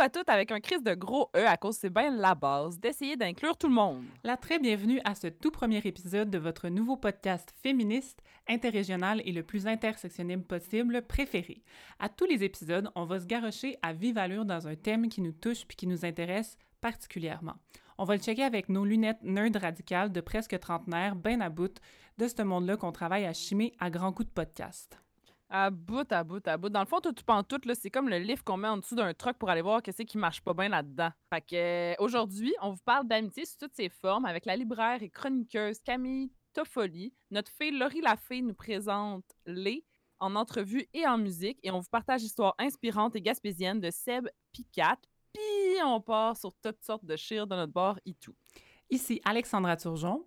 À toutes avec un crise de gros E à cause c'est bien la base d'essayer d'inclure tout le monde. La très bienvenue à ce tout premier épisode de votre nouveau podcast féministe, interrégional et le plus intersectionnel possible préféré. À tous les épisodes, on va se garrocher à vive allure dans un thème qui nous touche puis qui nous intéresse particulièrement. On va le checker avec nos lunettes nerd radicales de presque trentenaire, ben à bout de ce monde-là qu'on travaille à chimer à grands coups de podcast. À bout, à bout, à bout. Dans le fond, tout, tout tout, là, c'est comme le livre qu'on met en dessous d'un truck pour aller voir qu'est-ce qui marche pas bien là-dedans. Fait que euh, aujourd'hui, on vous parle d'amitié sous toutes ses formes avec la libraire et chroniqueuse Camille Toffoli. Notre fille Laurie Lafay nous présente Les en entrevue et en musique et on vous partage l'histoire inspirante et gaspésienne de Seb Picat. Puis on part sur toutes sortes de chires de notre bord et tout. Ici Alexandra Turgeon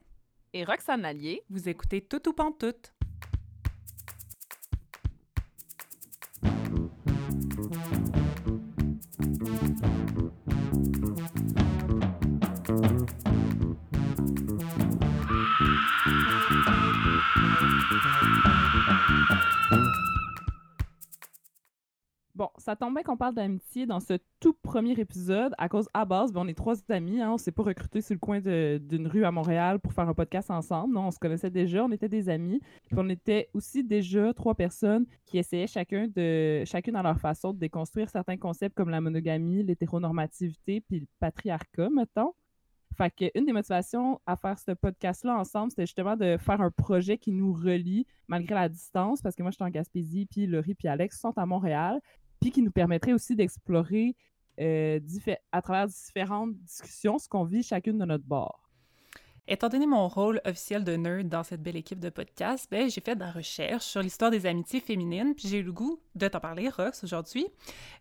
et Roxane Allier. Vous écoutez Tout ou Pantoute. Ça tombe bien qu'on parle d'amitié dans ce tout premier épisode, à cause, à base, ben, on est trois amis, hein, on s'est pas recrutés sur le coin d'une rue à Montréal pour faire un podcast ensemble, non, on se connaissait déjà, on était des amis, on était aussi déjà trois personnes qui essayaient chacun de, chacune à leur façon de déconstruire certains concepts comme la monogamie, l'hétéronormativité, puis le patriarcat, mettons. Fait que une des motivations à faire ce podcast-là ensemble, c'était justement de faire un projet qui nous relie malgré la distance, parce que moi, je suis en Gaspésie, puis Laurie puis Alex sont à Montréal puis qui nous permettrait aussi d'explorer euh, à travers différentes discussions ce qu'on vit chacune de notre bord. Étant donné mon rôle officiel de nerd dans cette belle équipe de podcast, ben, j'ai fait de la recherche sur l'histoire des amitiés féminines, puis j'ai eu le goût de t'en parler, Rox, aujourd'hui.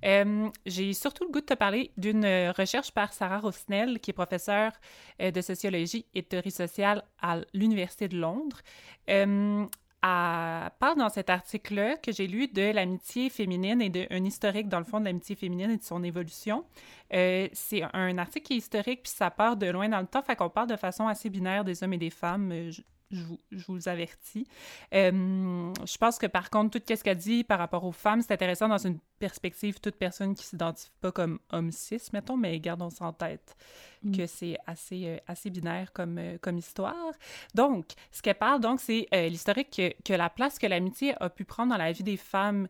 Euh, j'ai surtout le goût de te parler d'une recherche par Sarah Rosnell, qui est professeure euh, de sociologie et théorie sociale à l'Université de Londres. Euh, elle parle dans cet article-là que j'ai lu de l'amitié féminine et d'un historique, dans le fond, de l'amitié féminine et de son évolution. Euh, c'est un article qui est historique, puis ça part de loin dans le temps, fait qu'on parle de façon assez binaire des hommes et des femmes. Euh, je, vous, je vous, avertis. Euh, je pense que par contre, tout ce qu'elle dit par rapport aux femmes, c'est intéressant dans une perspective, toute personne qui s'identifie pas comme homme cis, mettons, mais gardons ça en tête. Mm. que c'est assez, euh, assez binaire comme, euh, comme histoire. Donc, ce qu'elle parle, donc, c'est l'historique que, que, la place que l'amitié a pu prendre dans la vie des femmes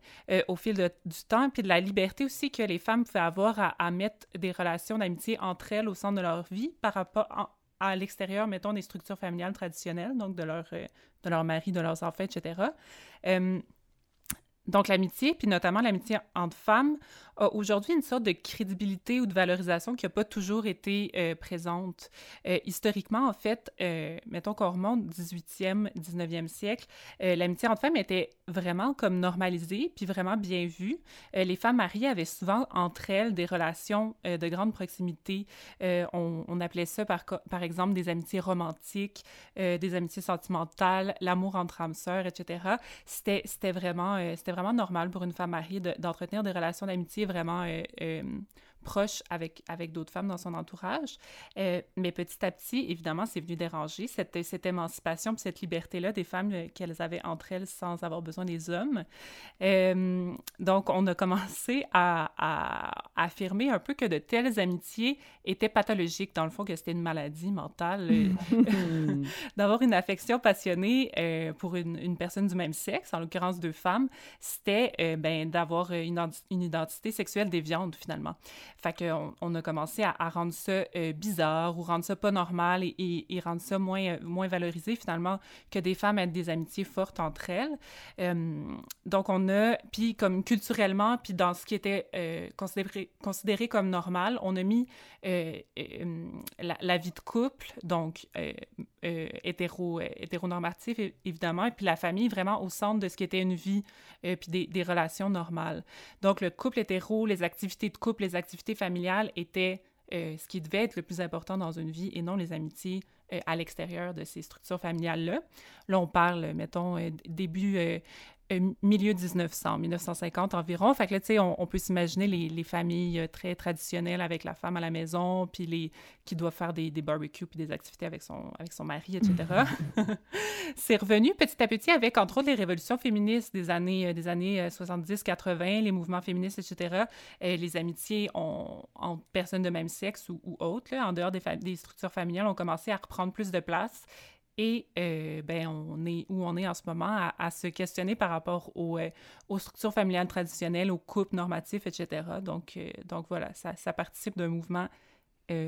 au fil du temps, puis de la liberté aussi que les femmes pouvaient avoir à, à mettre des relations d'amitié entre elles au centre de leur vie par rapport à l'extérieur, mettons, des structures familiales traditionnelles, donc de leur, de leur mari, de leurs enfants, etc. Donc, l'amitié, puis notamment l'amitié entre femmes, a aujourd'hui une sorte de crédibilité ou de valorisation qui n'a pas toujours été euh, présente. Euh, historiquement, en fait, euh, mettons qu'on remonte 18e, 19e siècle, l'amitié entre femmes était vraiment comme normalisée, puis vraiment bien vue. les femmes mariées avaient souvent entre elles des relations de grande proximité. On, appelait ça par, par exemple des amitiés romantiques, des amitiés sentimentales, l'amour entre âmes sœurs, etc. C'était vraiment, c'était vraiment normal pour une femme mariée d'entretenir des relations d'amitié vraiment euh, euh, proche avec, avec d'autres femmes dans son entourage. Euh, mais petit à petit, évidemment, c'est venu déranger cette, cette émancipation puis cette liberté-là des femmes euh, qu'elles avaient entre elles sans avoir besoin des hommes. Euh, donc, on a commencé à, à, affirmer un peu que de telles amitiés étaient pathologiques, dans le fond, que c'était une maladie mentale. D'avoir une affection passionnée pour une, une, personne du même sexe, en l'occurrence deux femmes, c'était ben, d'avoir une, une identité sexuelle déviante, finalement. Fait qu'on on a commencé à, rendre ça euh, bizarre ou rendre ça pas normal et, rendre ça moins, euh, moins valorisé finalement que des femmes aient des amitiés fortes entre elles. Euh, donc on a, puis comme culturellement, puis dans ce qui était considéré, considéré comme normal, on a mis la, la, vie de couple, donc hétéro, hétéronormatif évidemment, et puis la famille vraiment au centre de ce qui était une vie, puis des, relations normales. Donc le couple hétéro, les activités de couple, les activités familiale était euh, ce qui devait être le plus important dans une vie et non les amitiés euh, à l'extérieur de ces structures familiales-là. Là, on parle, mettons, euh, début, milieu 1900, 1950 environ. Fait que là, tu sais, on, peut s'imaginer les, les, familles très traditionnelles avec la femme à la maison, puis les qui doivent faire des, des barbecues puis des activités avec son, avec son mari, etc. c'est revenu petit à petit avec, entre autres, les révolutions féministes des années, des années 70-80, les mouvements féministes, etc. les amitiés ont, entre personnes de même sexe ou, autres, en dehors des, des structures familiales, ont commencé à reprendre plus de place. Et euh, ben, on est où on est en ce moment à, se questionner par rapport aux, euh, aux, structures familiales traditionnelles, aux couples normatifs, etc. Donc, euh, donc voilà, ça, participe d'un mouvement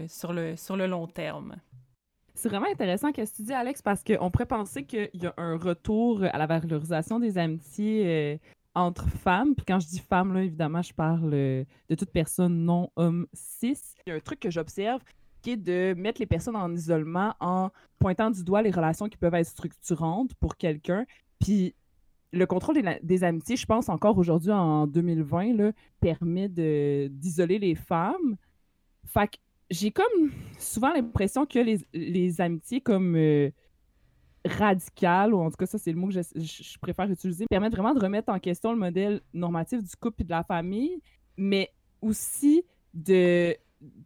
sur, le, sur le long terme. C'est vraiment intéressant ce que tu dis, Alex, parce qu'on pourrait penser qu'il y a un retour à la valorisation des amitiés entre femmes. Puis quand je dis femmes, là, évidemment, je parle de toute personne non homme cis. Il y a un truc que j'observe, de mettre les personnes en isolement en pointant du doigt les relations qui peuvent être structurantes pour quelqu'un. Puis le contrôle des, amitiés, je pense encore aujourd'hui en 2020, là, permet d'isoler les femmes. Fait que j'ai comme souvent l'impression que les, amitiés comme euh, radicales, ou en tout cas ça c'est le mot que je, je, préfère utiliser, permettent vraiment de remettre en question le modèle normatif du couple et de la famille, mais aussi de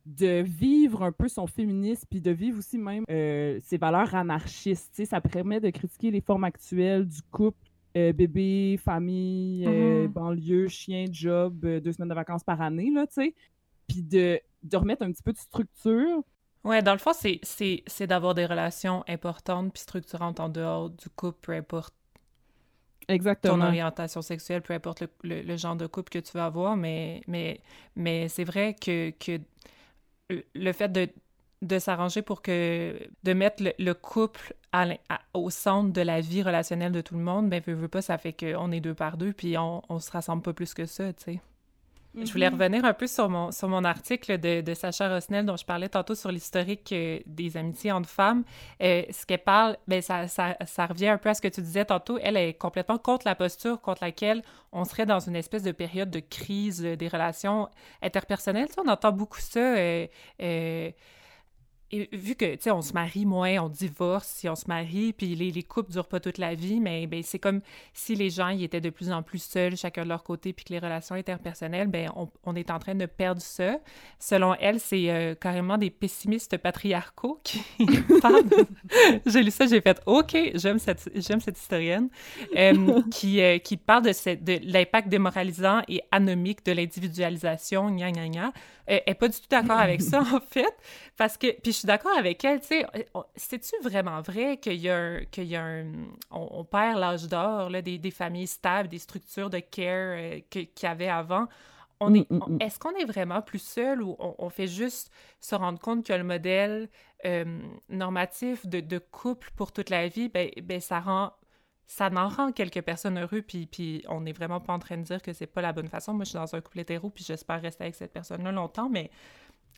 de vivre un peu son féminisme, puis de vivre aussi même euh, ses valeurs anarchistes. Ça permet de critiquer les formes actuelles du couple, euh, bébé, famille, euh, mm-hmm. banlieue, chien, job, deux semaines de vacances par année, là, tu sais. Puis de, de, remettre un petit peu de structure. Ouais, dans le fond, c'est d'avoir des relations importantes puis structurantes en dehors du couple, peu importe Exactement. ton orientation sexuelle, peu importe le, le, genre de couple que tu veux avoir, mais, mais, mais c'est vrai que, que le fait de, de s'arranger pour que de mettre le, couple au centre de la vie relationnelle de tout le monde, ben veut, veut pas, ça fait qu'on est deux par deux, puis on, on se rassemble pas plus que ça, tu sais. Je voulais mhm. revenir un peu sur mon, sur mon article de, de Sacha Rosnell dont je parlais tantôt sur l'historique euh, des amitiés entre femmes. Euh, ce qu'elle parle, ben, ça, ça, ça, revient un peu à ce que tu disais tantôt. Elle est complètement contre la posture contre laquelle on serait dans une espèce de période de crise des relations interpersonnelles. on entend beaucoup ça. Euh, et vu que, tu sais, on se marie moins, on divorce si on se marie, puis les, les couples durent pas toute la vie, mais ben, c'est comme si les gens ils étaient de plus en plus seuls, chacun de leur côté, puis que les relations interpersonnelles, ben on, on est en train de perdre ça. Selon elle, c'est euh, carrément des pessimistes patriarcaux qui parlent. j'ai lu ça, j'ai fait « OK, j'aime cette, cette historienne euh, qui, euh, qui parle de, de l'impact démoralisant et anomique de l'individualisation, gna gna gna. Elle n'est pas du tout d'accord avec ça, en fait, parce que... suis d'accord avec elle, tu sais, c'est-tu vraiment vrai qu'il y a un... Qu'il y a un on, perd l'âge d'or, là, des, des, familles stables, des structures de care euh, qu'il y avait avant? On est, mm, mm, mm. Est-ce qu'on est vraiment plus seul ou on, fait juste se rendre compte que le modèle euh, normatif de, de, couple pour toute la vie, ben, ben ça rend ça n'en rend quelques personnes heureux, puis, puis on n'est vraiment pas en train de dire que c'est pas la bonne façon. Moi, je suis dans un couple hétéro, puis j'espère rester avec cette personne-là longtemps, mais,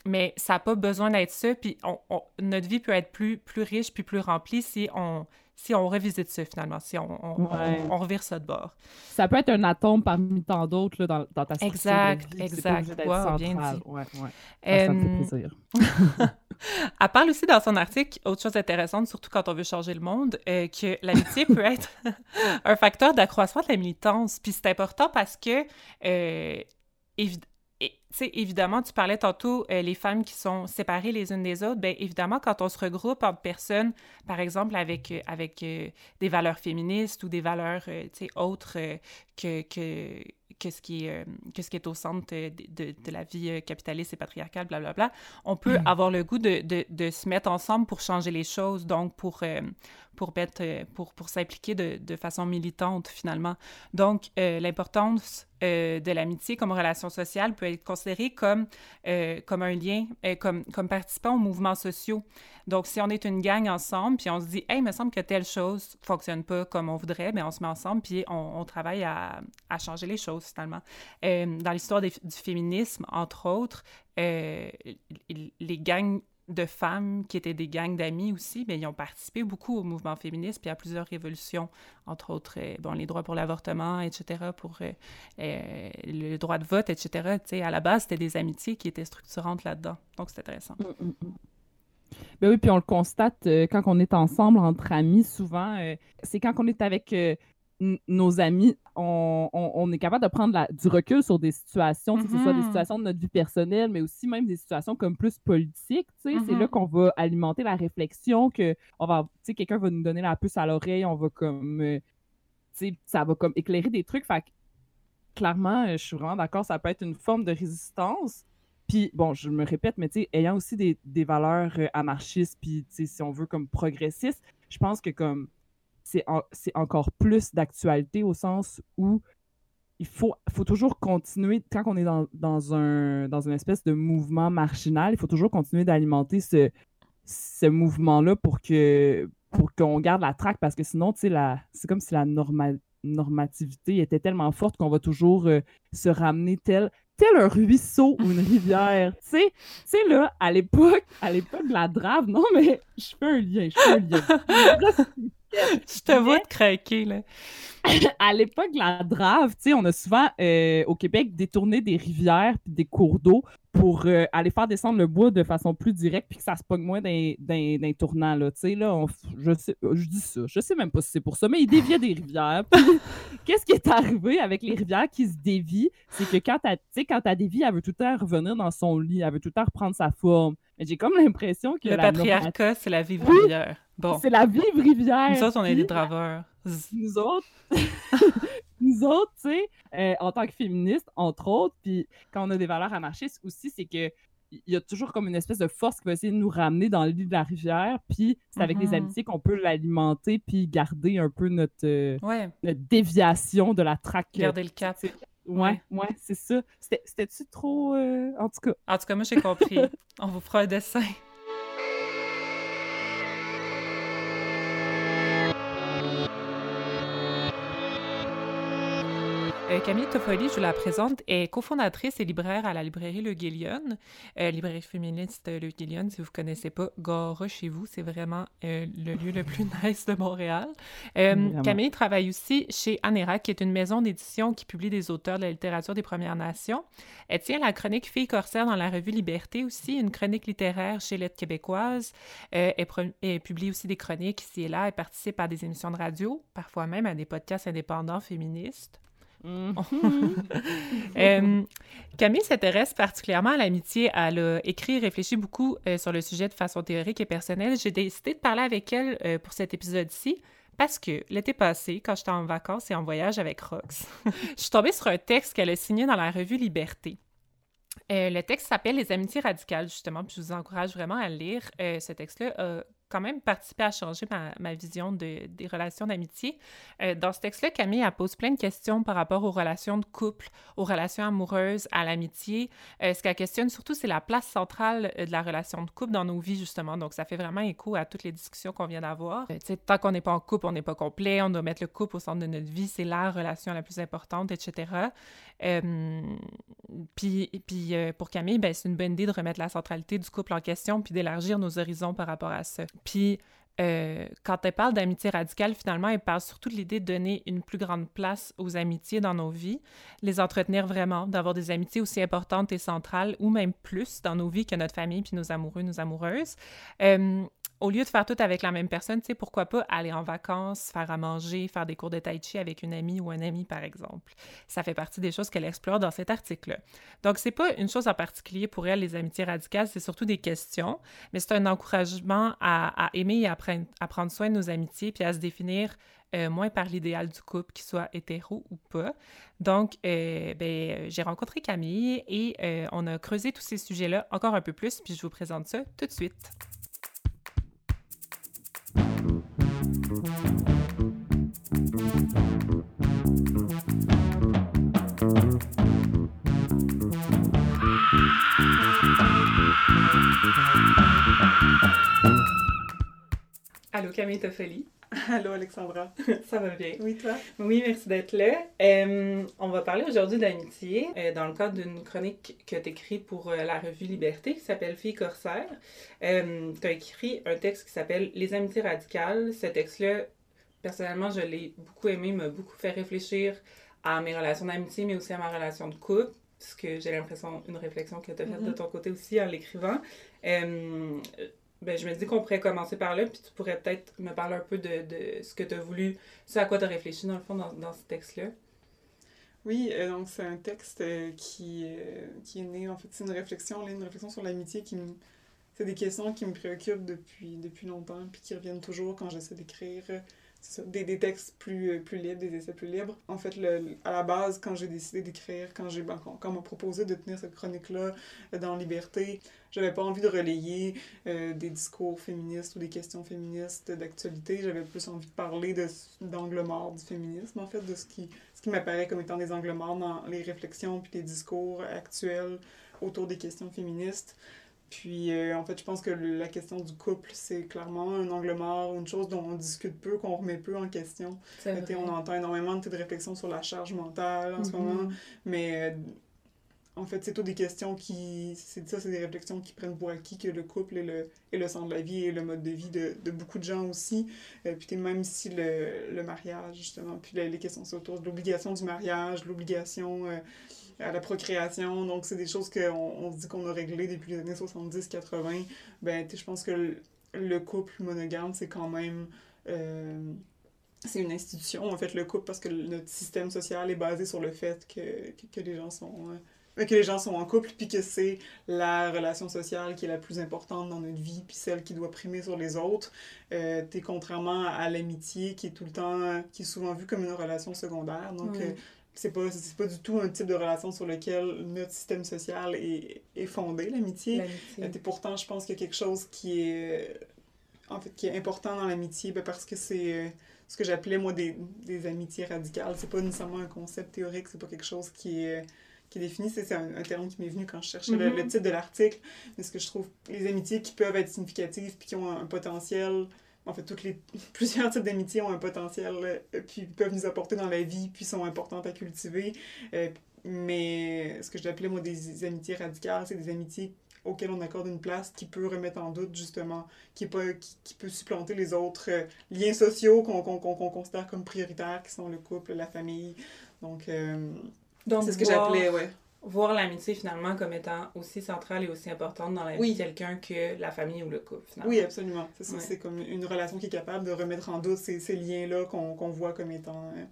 mais ça n'a pas besoin d'être ça, puis on, notre vie peut être plus, plus riche puis plus remplie si on, si on revisite ça, finalement, si on, on, revire ça de bord. Ça peut être un atome parmi tant d'autres dans, dans ta structure Exact, exact. bien dit. Ouais, ouais. ça me fait plaisir. Elle parle aussi dans son article, autre chose intéressante, surtout quand on veut changer le monde, euh, que l'amitié peut être un facteur d'accroissement de la militance. Puis c'est important parce que, euh, sais, évidemment, tu parlais tantôt euh, les femmes qui sont séparées les unes des autres. Bien, évidemment, quand on se regroupe entre personnes, par exemple, avec, avec des valeurs féministes ou des valeurs, tu sais, autres que, que, que ce qui est, euh, que ce qui est au centre de, de, la vie euh, capitaliste et patriarcale, blablabla, on peut mm. avoir le goût de, de, se mettre ensemble pour changer les choses, donc pour, euh, pour, pour, pour s'impliquer de, façon militante, finalement. Donc, l'importance de l'amitié comme relation sociale peut être considérée comme, comme un lien, comme, comme participant aux mouvements sociaux. Donc, si on est une gang ensemble, puis on se dit, hey, il me semble que telle chose fonctionne pas comme on voudrait, mais on se met ensemble, puis on, travaille à, à, changer les choses, finalement. Euh, dans l'histoire du féminisme, entre autres, euh, les gangs de femmes qui étaient des gangs d'amis aussi, mais ils ont participé beaucoup au mouvement féministe, puis à plusieurs révolutions, entre autres, euh, bon, les droits pour l'avortement, etc., pour le droit de vote, etc. Tu sais, à la base, c'était des amitiés qui étaient structurantes là-dedans. Donc, c'était intéressant. Mm, mm, mm. Ben oui, puis on le constate euh, quand on est ensemble entre amis, souvent, euh, c'est quand on est avec euh, nos amis, on, est capable de prendre du recul sur des situations, que ce soit des mm-hmm. situations de notre vie personnelle, mais aussi même des situations comme plus politiques. C'est là mm-hmm. qu'on va alimenter la réflexion, que on va, quelqu'un va nous donner la puce à l'oreille, on va comme, euh, ça va comme éclairer des trucs. Fait clairement, je suis vraiment d'accord, ça peut être une forme de résistance. Puis, bon, je me répète, mais tu sais, ayant aussi des, des valeurs euh, anarchistes, puis, tu sais, si on veut, comme progressistes, je pense que, comme, c'est encore plus d'actualité au sens où il faut, faut toujours continuer, quand on est dans, dans, un, dans une espèce de mouvement marginal, il faut toujours continuer d'alimenter ce, ce mouvement-là pour que pour qu'on garde la traque, parce que sinon, c'est comme si la normativité était tellement forte qu'on va toujours euh, se ramener tel, tel un ruisseau ou une rivière. tu sais, là, à l'époque, à l'époque de la drave, non, mais je fais un lien, je fais un lien. Je te vois te craquer, là. à l'époque de la drave, tu sais, on a souvent, euh, au Québec, détourné des rivières et des cours d'eau pour euh, aller faire descendre le bois de façon plus directe puis que ça se pogne moins d'un tournant, là. Tu sais, là, je, sais, je dis ça. Je sais même pas si c'est pour ça, mais il déviait des rivières. Qu'est-ce qui est arrivé avec les rivières qui se dévient? C'est que quand tu sais, quand ta dévie, elle veut tout le temps revenir dans son lit, elle veut tout le temps reprendre sa forme. Mais j'ai comme l'impression que. Le patriarcat, c'est la vivre rivière. Bon. C'est la vivre rivière. Nous autres, on est des draveurs. Nous autres, nous autres, tu sais, euh, en tant que féministes, entre autres, puis quand on a des valeurs anarchistes aussi, c'est que il y a toujours comme une espèce de force qui va essayer de nous ramener dans le lit de la rivière, puis c'est avec les mm-hmm. amitiés qu'on peut l'alimenter puis garder un peu notre, euh, notre déviation de la traque. Garder le cap. Ouais, ouais, c'est ça. C'était-tu trop. Euh, en tout cas. En tout cas, moi, j'ai compris. On vous fera un dessin. Euh, Camille Toffoli, je la présente, est cofondatrice et libraire à la librairie Le Guillion, euh, librairie féministe Le Guillion. Si vous ne connaissez pas, Gora chez vous, c'est vraiment euh, le lieu le plus nice de Montréal. Camille travaille aussi chez Anera, qui est une maison d'édition qui publie des auteurs de la littérature des Premières Nations. Elle tient la chronique Filles corsaires dans la revue Liberté aussi, une chronique littéraire chez Lettres québécoises. elle, elle, publie aussi des chroniques ici et là. Elle participe à des émissions de radio, parfois même à des podcasts indépendants féministes. Euh, Camille s'intéresse particulièrement à l'amitié. Elle a écrit réfléchi beaucoup euh, sur le sujet de façon théorique et personnelle. J'ai décidé de parler avec elle euh, pour cet épisode-ci parce que l'été passé, quand j'étais en vacances et en voyage avec Rox, je suis tombée sur un texte qu'elle a signé dans la revue Liberté. le texte s'appelle Les amitiés radicales, justement, puis je vous encourage vraiment à lire. ce texte-là quand même participé à changer ma, vision de, des relations d'amitié. Euh, dans ce texte-là, Camille elle pose plein de questions par rapport aux relations de couple, aux relations amoureuses, à l'amitié. Euh, ce qu'elle questionne surtout, c'est la place centrale euh, de la relation de couple dans nos vies, justement. Donc, ça fait vraiment écho à toutes les discussions qu'on vient d'avoir. tant qu'on n'est pas en couple, on n'est pas complet, on doit mettre le couple au centre de notre vie, c'est la relation la plus importante, etc. puis, puis pour Camille, ben, c'est une bonne idée de remettre la centralité du couple en question, puis d'élargir nos horizons par rapport à ça. Puis, euh, quand elle parle d'amitié radicale, finalement, elle parle surtout de l'idée de donner une plus grande place aux amitiés dans nos vies, les entretenir vraiment, d'avoir des amitiés aussi importantes et centrales, ou même plus dans nos vies que notre famille puis nos amoureux, nos amoureuses. Euh, au lieu de faire tout avec la même personne, tu sais, pourquoi pas aller en vacances, faire à manger, faire des cours de tai chi avec une amie ou un ami, par exemple. Ça fait partie des choses qu'elle explore dans cet article-là. Donc, c'est pas une chose en particulier pour elle, les amitiés radicales, c'est surtout des questions, mais c'est un encouragement à, aimer et à, prendre soin de nos amitiés, puis à se définir euh, moins par l'idéal du couple, qu'il soit hétéro ou pas. Donc, euh, ben, j'ai rencontré Camille et euh, on a creusé tous ces sujets-là encore un peu plus, puis je vous présente ça tout de suite. Allô Camille Toffoli. Allô Alexandra. Ça va bien? Oui, toi? Oui, merci d'être là. Euh, on va parler aujourd'hui d'amitié euh, dans le cadre d'une chronique que tu écrit pour euh, la revue Liberté qui s'appelle Fille corsaire. tu as écrit un texte qui s'appelle Les amitiés radicales. Ce texte-là, personnellement, je l'ai beaucoup aimé, m'a beaucoup fait réfléchir à mes relations d'amitié, mais aussi à ma relation de couple, puisque j'ai l'impression, une réflexion que tu as faite de mm-hmm. ton côté aussi en l'écrivant. Ben, je me dis qu'on pourrait commencer par là, puis tu pourrais peut-être me parler un peu de, de ce que tu as voulu, ce à quoi tu as réfléchi dans le fond dans, dans ce texte-là. Oui, euh, donc c'est un texte euh, qui, euh, qui est né, en fait, c'est une réflexion, une réflexion sur l'amitié qui. C'est des questions qui me préoccupent depuis, depuis longtemps, puis qui reviennent toujours quand j'essaie d'écrire des, des, textes plus, plus libres, des essais plus libres. En fait, le, à la base, quand j'ai décidé d'écrire, quand ben, quand, on m'a proposé de tenir cette chronique-là dans Liberté, j'avais pas envie de relayer des discours féministes ou des questions féministes d'actualité. J'avais plus envie de parler d'angle mort du féminisme, en fait, de ce qui ce qui m'apparaît comme étant des angles morts dans les réflexions puis les discours actuels autour des questions féministes. Puis, euh, en fait, je pense que la question du couple, c'est clairement un angle mort, une chose dont on discute peu, qu'on remet peu en question. On entend énormément de, de réflexions sur la charge mentale en ce mm-hmm. moment, mais euh, en fait, c'est tout des questions qui. C'est ça, c'est des réflexions qui prennent pour acquis que le couple est le, est le centre de la vie et le mode de vie de, de beaucoup de gens aussi. Euh, puis même si le, le, mariage, justement, puis les, les questions autour de l'obligation du mariage, l'obligation à la procréation. Donc, c'est des choses qu'on on se dit qu'on a réglées depuis les années 70-80. Ben, je pense que le, couple monogame, c'est quand même. Euh, c'est une institution, en fait, le couple, parce que notre système social est basé sur le fait que, que, que les gens sont que les gens sont en couple, puis que c'est la relation sociale qui est la plus importante dans notre vie, puis celle qui doit primer sur les autres. Euh, contrairement à l'amitié qui est tout le temps, qui est souvent vue comme une relation secondaire. Donc, euh, c'est pas, pas du tout un type de relation sur lequel notre système social est, est fondé, l'amitié. Euh, pourtant, je pense qu'il y a quelque chose qui est, en fait, qui est important dans l'amitié, ben, parce que c'est ce que j'appelais, moi, des, des amitiés radicales. C'est pas nécessairement un concept théorique, c'est pas quelque chose qui est qui est défini, c'est un, un, terme qui m'est venu quand je cherchais le, mm-hmm. titre de l'article, mais ce que je trouve, les amitiés qui peuvent être significatives puis qui ont un, potentiel, en fait, toutes les, plusieurs types d'amitiés ont un potentiel, euh, puis peuvent nous apporter dans la vie, puis sont importantes à cultiver. Euh, mais ce que j'appelais, moi, des amitiés radicales, c'est des amitiés auxquelles on accorde une place qui peut remettre en doute, justement, qui, est pas, qui, qui peut supplanter les autres euh, liens sociaux qu'on considère comme prioritaires, qui sont le couple, la famille. Donc, donc, c'est ce que j'appelais, ouais. Voir l'amitié finalement comme étant aussi centrale et aussi importante dans la vie de quelqu'un que la famille ou le couple, finalement. Oui, absolument. C'est ça. C'est comme une relation qui est capable de remettre en doute ces, ces liens-là qu'on voit comme étant. Euh,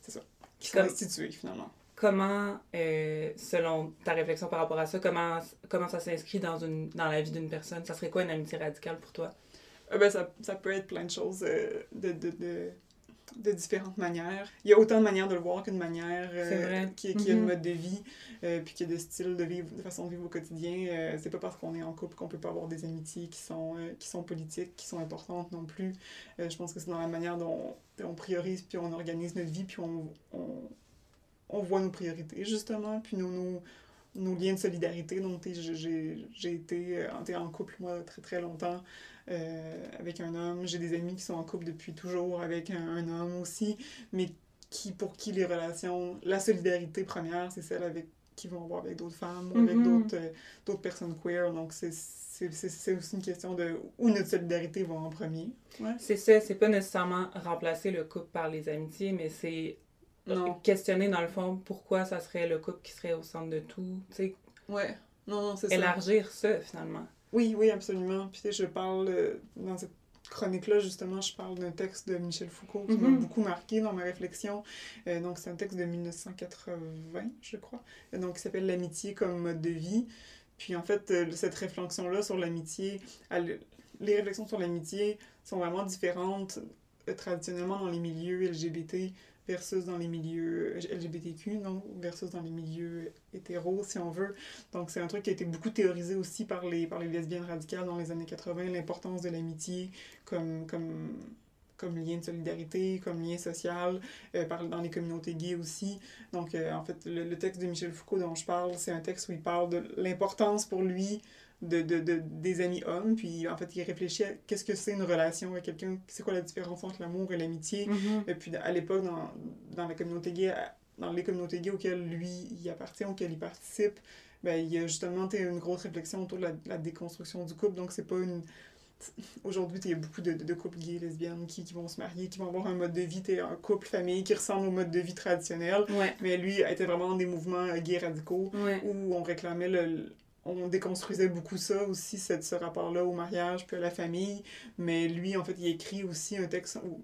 c'est ça. Qui sont institués, finalement. Comment, euh, selon ta réflexion par rapport à ça, comment, comment ça s'inscrit dans, une, dans la vie d'une personne? Ça serait quoi une amitié radicale pour toi? Euh, ben, ça, ça, peut être plein de choses. de, de, de de différentes manières. Il y a autant de manières de le voir qu'une manière euh, qui, qui a une mm-hmm. mode de vie, euh, puis qui a des styles de vivre, de façon de vivre au quotidien. Euh, c'est pas parce qu'on est en couple qu'on peut pas avoir des amitiés qui sont, qui sont politiques, qui sont importantes non plus. je pense que c'est dans la manière dont on priorise, puis on organise notre vie, puis on, on, on voit nos priorités, justement, puis nos, nos, nos liens de solidarité. Donc, j'ai été en couple, moi, très, très longtemps. Euh, avec un homme. J'ai des amis qui sont en couple depuis toujours avec un, homme aussi, mais qui, pour qui les relations, la solidarité première, c'est celle avec qui vont avoir avec d'autres femmes ou avec mm-hmm. d'autres euh, d'autres personnes queer. Donc, c'est aussi une question de où notre solidarité va en premier. Ouais. C'est ça, c'est pas nécessairement remplacer le couple par les amitiés, mais c'est questionner dans le fond pourquoi ça serait le couple qui serait au centre de tout. Tu sais, ouais, non, non c'est ça. Élargir ça finalement. Oui, oui, absolument. Puis je parle, euh, dans cette chronique-là, justement, je parle d'un texte de Michel Foucault qui m'a mhm. beaucoup marqué dans ma réflexion. Euh, donc, c'est un texte de 1980, je crois. donc, qui s'appelle L'amitié comme mode de vie. Puis, en fait, euh, cette réflexion-là sur l'amitié, les réflexions sur l'amitié sont vraiment différentes traditionnellement dans les milieux LGBT versus dans les milieux LGBTQ, non, versus dans les milieux hétéros, si on veut. Donc, c'est un truc qui a été beaucoup théorisé aussi par les, par les lesbiennes radicales dans les années 80, l'importance de l'amitié comme, comme, comme lien de solidarité, comme lien social, euh, dans les communautés gays aussi. Donc, euh, en fait, le, texte de Michel Foucault dont je parle, c'est un texte où il parle de l'importance pour lui de, de, de, des amis hommes, puis en fait, il réfléchit à qu'est-ce que c'est une relation avec quelqu'un, c'est quoi la différence entre l'amour et l'amitié. Mm-hmm. Et puis, à l'époque, dans, dans la communauté gay, dans les communautés gays auxquelles lui il appartient, auxquelles il participe, ben, il y a justement une grosse réflexion autour de la, déconstruction du couple. Donc, c'est pas une. Aujourd'hui, il y a beaucoup de, de, couples gays, lesbiennes qui, qui, vont se marier, qui vont avoir un mode de vie, un couple, famille qui ressemble au mode de vie traditionnel. Mais lui était vraiment dans des mouvements gays radicaux où on réclamait le, on déconstruisait beaucoup ça aussi, cette, ce rapport-là au mariage puis à la famille. Mais lui, en fait, il écrit aussi un texte où,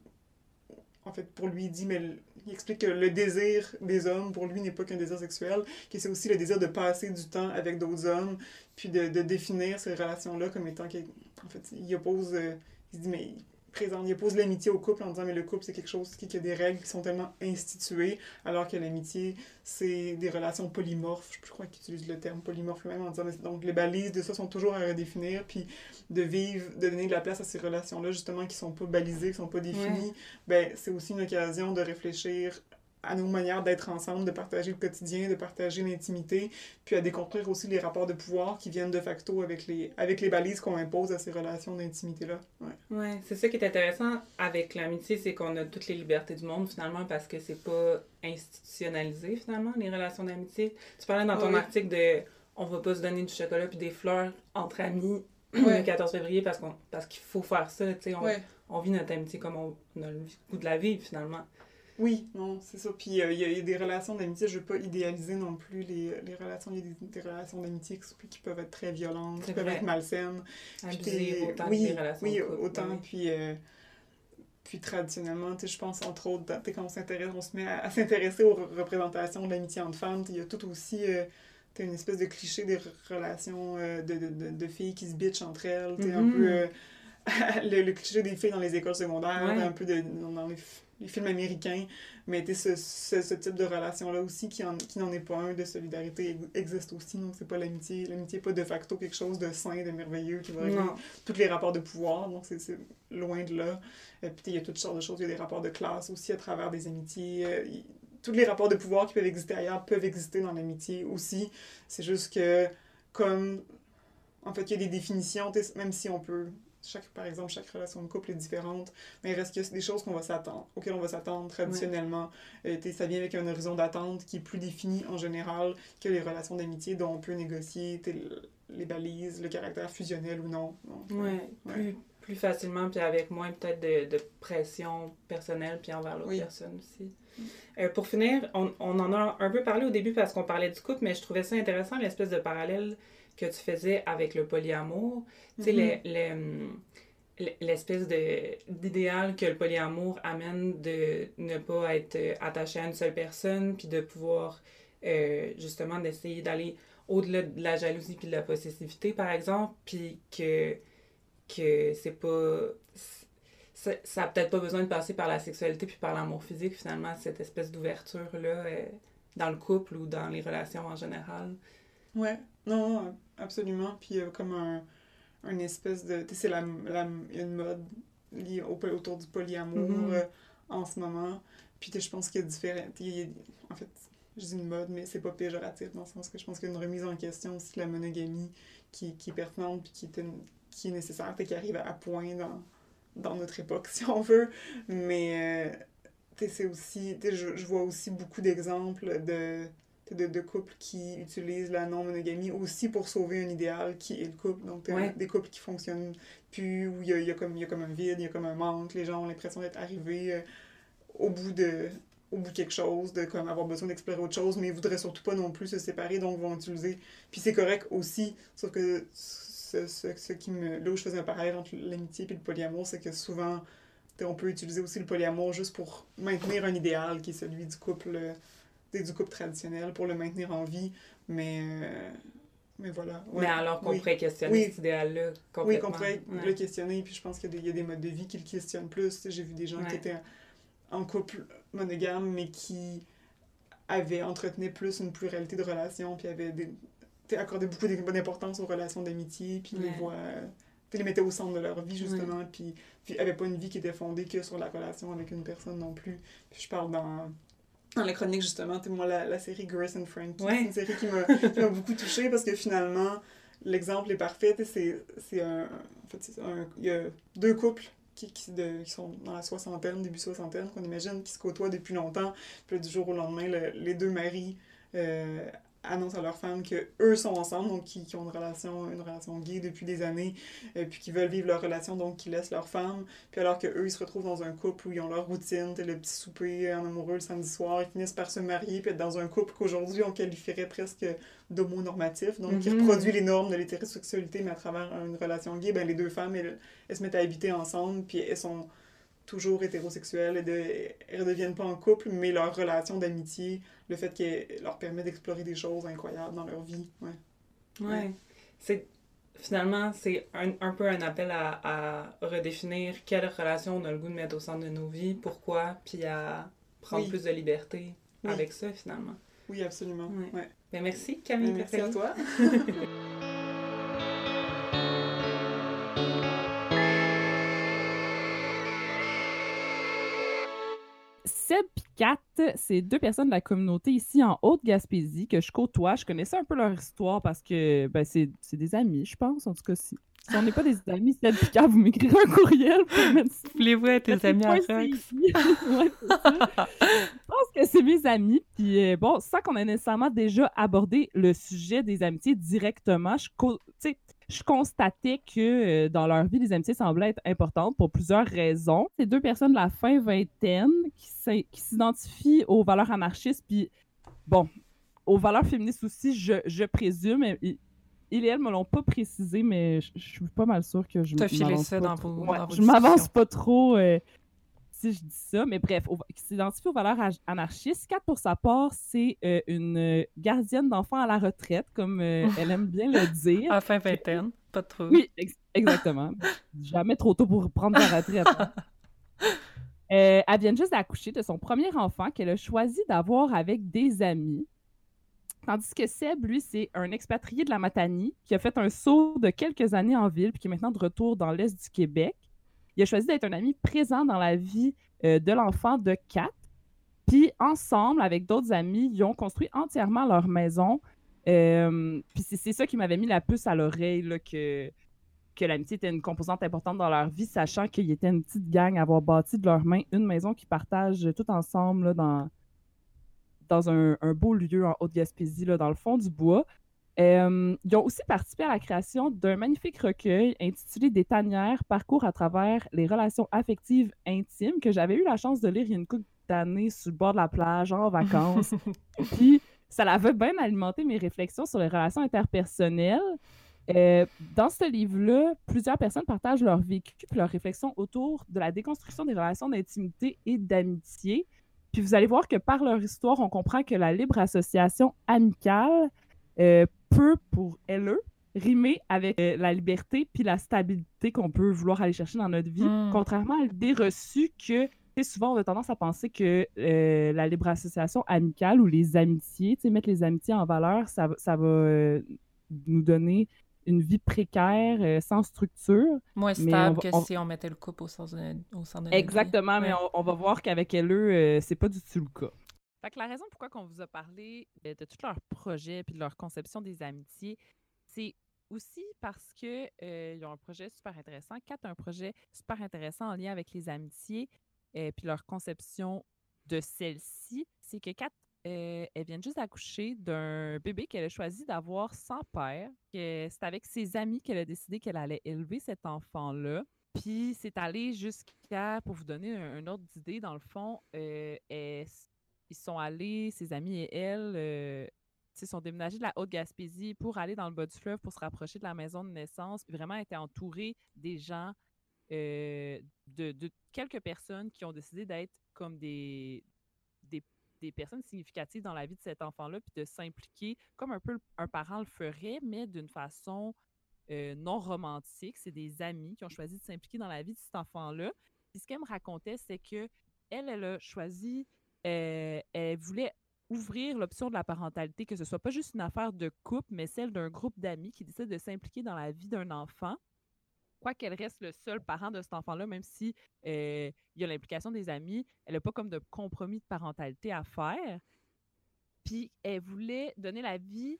en fait, pour lui, il dit, mais il explique que le désir des hommes, pour lui, n'est pas qu'un désir sexuel, que c'est aussi le désir de passer du temps avec d'autres hommes, puis de, de définir ces relations-là comme étant... En fait, il oppose... Euh, il se dit, mais présente. Il oppose l'amitié au couple en disant mais le couple c'est quelque chose qui, a des règles qui sont tellement instituées, alors que l'amitié c'est des relations polymorphes. Je crois qu'il utilise le terme polymorphe même en disant donc les balises de ça sont toujours à redéfinir, puis de vivre, de donner de la place à ces relations-là justement qui sont pas balisées, qui sont pas définies. Ben c'est aussi une occasion de réfléchir à nos manières d'être ensemble, de partager le quotidien, de partager l'intimité, puis à déconstruire aussi les rapports de pouvoir qui viennent de facto avec les, avec les balises qu'on impose à ces relations d'intimité-là. Ouais, ouais c'est ça qui est intéressant avec l'amitié, c'est qu'on a toutes les libertés du monde finalement parce que c'est pas institutionnalisé finalement, les relations d'amitié. Tu parlais dans ton article de on va pas se donner du chocolat puis des fleurs entre amis le 14 février parce qu'on parce qu'il faut faire ça, tu sais, on, on, vit notre amitié comme on, on a le goût de la vie finalement. Oui, non, c'est ça. Puis euh, il y, a des relations d'amitié, je veux pas idéaliser non plus les, les relations. Il y a des, relations d'amitié qui, peuvent être très violentes, qui peuvent être malsaines. Abusives, autant oui, que les relations Oui, autant. Puis, euh, puis traditionnellement, je pense entre autres, quand on s'intéresse, on se met à, s'intéresser aux représentations de l'amitié entre femmes. Il y a tout aussi euh, une espèce de cliché des relations de, de, de, filles qui se bitchent entre elles. un mm-hmm. peu le, cliché des filles dans les écoles secondaires, un peu de, dans les les films américains, mais ce, ce, ce, type de relation-là aussi, qui, en, qui n'en est pas un de solidarité, existe aussi. Donc, c'est pas l'amitié. L'amitié n'est pas de facto quelque chose de sain, de merveilleux, qui va régler tous les rapports de pouvoir. Donc, c'est loin de là. Et puis, il y a toutes sortes de choses. Il y a des rapports de classe aussi à travers des amitiés. Euh, tous les rapports de pouvoir qui peuvent exister ailleurs peuvent exister dans l'amitié aussi. C'est juste que, comme. En fait, il y a des définitions, même si on peut chaque, par exemple, chaque relation de couple est différente, mais il reste que des choses qu'on va s'attendre, auxquelles on va s'attendre traditionnellement. Euh, ça vient avec un horizon d'attente qui est plus défini en général que les relations d'amitié dont on peut négocier les balises, le caractère fusionnel ou non. Oui, plus, plus facilement, puis avec moins peut-être de, de, pression personnelle, puis envers l'autre personne aussi. Mm. Euh, pour finir, on, on, en a un peu parlé au début parce qu'on parlait du couple, mais je trouvais ça intéressant, l'espèce de parallèle que tu faisais avec le polyamour. Tu sais, mm-hmm. l'espèce d'idéal que le polyamour amène de ne pas être attaché à une seule personne, puis de pouvoir euh, justement d'essayer d'aller au-delà de la jalousie puis de la possessivité, par exemple, puis que, que c'est pas... Ça n'a peut-être pas besoin de passer par la sexualité puis par l'amour physique, finalement, cette espèce d'ouverture-là euh, dans le couple ou dans les relations en général. Ouais, non, absolument. Puis euh, comme un, un espèce de. Tu sais, c'est la, la, une mode liée au, autour du polyamour mm-hmm. euh, en ce moment. Puis je pense qu'il y a différents. en fait, je dis une mode, mais c'est pas péjoratif dans le sens que je pense qu'il y a une remise en question aussi de la monogamie qui, qui est pertinente puis qui est, qui est nécessaire et qui arrive à, point dans, dans notre époque, si on veut. Mais. Euh, c'est aussi, je, je vois aussi beaucoup d'exemples de, de, de couples qui utilisent la non-monogamie aussi pour sauver un idéal qui est le couple. Donc, des couples qui fonctionnent plus, où il y a, y, a comme, y a comme un vide, il y a comme un manque, les gens ont l'impression d'être arrivés euh, au bout de au bout de quelque chose, de comme avoir besoin d'explorer autre chose, mais ils voudraient surtout pas non plus se séparer, donc vont utiliser. Puis c'est correct aussi, sauf que ce, ce, ce qui me. Là où je faisais un parallèle entre l'amitié et le polyamour, c'est que souvent, on peut utiliser aussi le polyamour juste pour maintenir un idéal qui est celui du couple du couple traditionnel pour le maintenir en vie, mais, euh, mais voilà. Mais alors qu'on pourrait questionner cet idéal-là complètement. Oui, qu'on pourrait le questionner, puis je pense qu'il y, a des modes de vie qui le questionnent plus. J'ai vu des gens qui étaient en couple monogame, mais qui avaient entretenu plus une pluralité de relations, puis avaient des, accordé beaucoup d'importance aux relations d'amitié, puis les voient les mettaient au centre de leur vie, justement, puis, puis n'avaient pas une vie qui était fondée que sur la relation avec une personne non plus. Puis je parle dans dans la chronique, justement, moi, la, la série Grace and Frank. C'est une série qui m'a beaucoup touchée parce que finalement, l'exemple est parfait. C'est un. En fait, un, il y a deux couples qui, qui, de, qui, sont dans la soixantaine, début soixantaine, qu'on imagine, qui se côtoient depuis longtemps. Puis du jour au lendemain, les deux maris euh, annoncent à leur femme que eux sont ensemble, donc qui, qui ont une relation, une relation gay depuis des années, euh, puis qui veulent vivre leur relation, donc qui laissent leur femme. Puis alors que eux ils se retrouvent dans un couple où ils ont leur routine, le petit souper en amoureux le samedi soir, ils finissent par se marier, puis être dans un couple qu'aujourd'hui on qualifierait presque d'homonormatif, donc qui mhm. reproduit les normes de l'hétérosexualité, mais à travers une relation gay, ben les deux femmes, elles, elles se mettent à habiter ensemble, puis elles sont toujours hétérosexuelles, elles ne redeviennent pas en couple, mais leur relation d'amitié, le fait qu'elle leur permet d'explorer des choses incroyables dans leur vie. Ouais. Ouais. C'est finalement, c'est un, un, peu un appel à, à, redéfinir quelle relation on a le goût de mettre au centre de nos vies, pourquoi, puis à prendre plus de liberté avec ça, finalement. Oui, absolument. Ouais. Ben, merci, Camille. Ben, merci à toi. Kat, c'est deux personnes de la communauté ici en Haute-Gaspésie que je côtoie. Je connaissais un peu leur histoire parce que ben, c'est des amis, je pense. En tout cas, si, si on n'est pas des amis, et Kat, vous m'écrirez un courriel pour mettre Voulez-vous être tes amis en ouais, Je pense que c'est mes amis. Puis euh, bon, sans qu'on ait nécessairement déjà abordé le sujet des amitiés directement, je, je constatais que euh, dans leur vie, les amitiés semblaient être importantes pour plusieurs raisons. C'est deux personnes de la fin vingtaine qui s'identifient aux valeurs anarchistes, puis bon, aux valeurs féministes aussi, je, je présume. Ils, et elles me l'ont pas précisé, mais je, suis pas mal sûre que je m'avance pas, trop. je m'avance pas trop euh, si je dis ça. Mais bref, qui s'identifie aux valeurs anarchistes. Kat, pour sa part, c'est euh, une gardienne d'enfants à la retraite, comme euh, elle aime bien le dire. À fin vingtaine, pas trop. Oui, exactement. Jamais trop tôt pour prendre sa retraite. Hein. elle vient juste d'accoucher de son premier enfant qu'elle a choisi d'avoir avec des amis. Tandis que Seb, lui, c'est un expatrié de la Matanie qui a fait un saut de quelques années en ville puis qui est maintenant de retour dans l'Est du Québec. Il a choisi d'être un ami présent dans la vie euh, de l'enfant de Kat. Puis ensemble, avec d'autres amis, ils ont construit entièrement leur maison. Euh, puis c'est ça qui m'avait mis la puce à l'oreille, que, que l'amitié était une composante importante dans leur vie, sachant qu'ils étaient une petite gang à avoir bâti de leurs mains une maison qu'ils partagent tout ensemble là, dans, dans un, beau lieu en Haute-Gaspésie, dans le fond du bois. Euh, ils ont aussi participé à la création d'un magnifique recueil intitulé Des tanières, parcours à travers les relations affectives intimes, que j'avais eu la chance de lire il y a une couple d'années sur le bord de la plage, en vacances. Puis ça l'avait bien alimenté mes réflexions sur les relations interpersonnelles. Euh, dans ce livre-là, plusieurs personnes partagent leur vécu et leurs réflexions autour de la déconstruction des relations d'intimité et d'amitié. Puis vous allez voir que par leur histoire, on comprend que la libre association amicale euh, peut, pour elle, rimer avec euh, la liberté puis la stabilité qu'on peut vouloir aller chercher dans notre vie, hmm. contrairement à l'idée reçue que souvent on a tendance à penser que euh, la libre association amicale ou les amitiés, mettre les amitiés en valeur, ça, ça va nous donner une vie précaire, euh, sans structure. Moins stable que si on mettait le couple au, centre de, au centre de Exactement, mais on, va voir qu'avec elle, euh, c'est pas du tout le cas. Fait que la raison pourquoi on vous a parlé de, de tous leurs projets puis de leur conception des amitiés, c'est aussi parce que euh, ils ont un projet super intéressant. Kat a un projet super intéressant en lien avec les amitiés et puis leur conception de celle-ci. C'est que Kat euh, elle vient juste d'accoucher d'un bébé qu'elle a choisi d'avoir sans père. C'est avec ses amis qu'elle a décidé qu'elle allait élever cet enfant-là. Puis c'est allé jusqu'à, pour vous donner un, ordre d'idée, dans le fond, euh, ils sont allés, ses amis et elle, euh, sont déménagés de la Haute-Gaspésie pour aller dans le bas du fleuve pour se rapprocher de la maison de naissance, vraiment étaient entourés des gens, de, de, quelques personnes qui ont décidé d'être comme des, des personnes significatives dans la vie de cet enfant-là, puis de s'impliquer comme un peu un parent le ferait, mais d'une façon euh, non romantique. C'est des amis qui ont choisi de s'impliquer dans la vie de cet enfant-là. Puis ce qu'elle me racontait, c'est que elle, elle a choisi, euh, elle voulait ouvrir l'option de la parentalité, que ce soit pas juste une affaire de couple, mais celle d'un groupe d'amis qui décide de s'impliquer dans la vie d'un enfant quoi qu'elle reste le seul parent de cet enfant-là, même si euh, il y a l'implication des amis, elle n'a pas comme de compromis de parentalité à faire. Puis elle voulait donner la vie,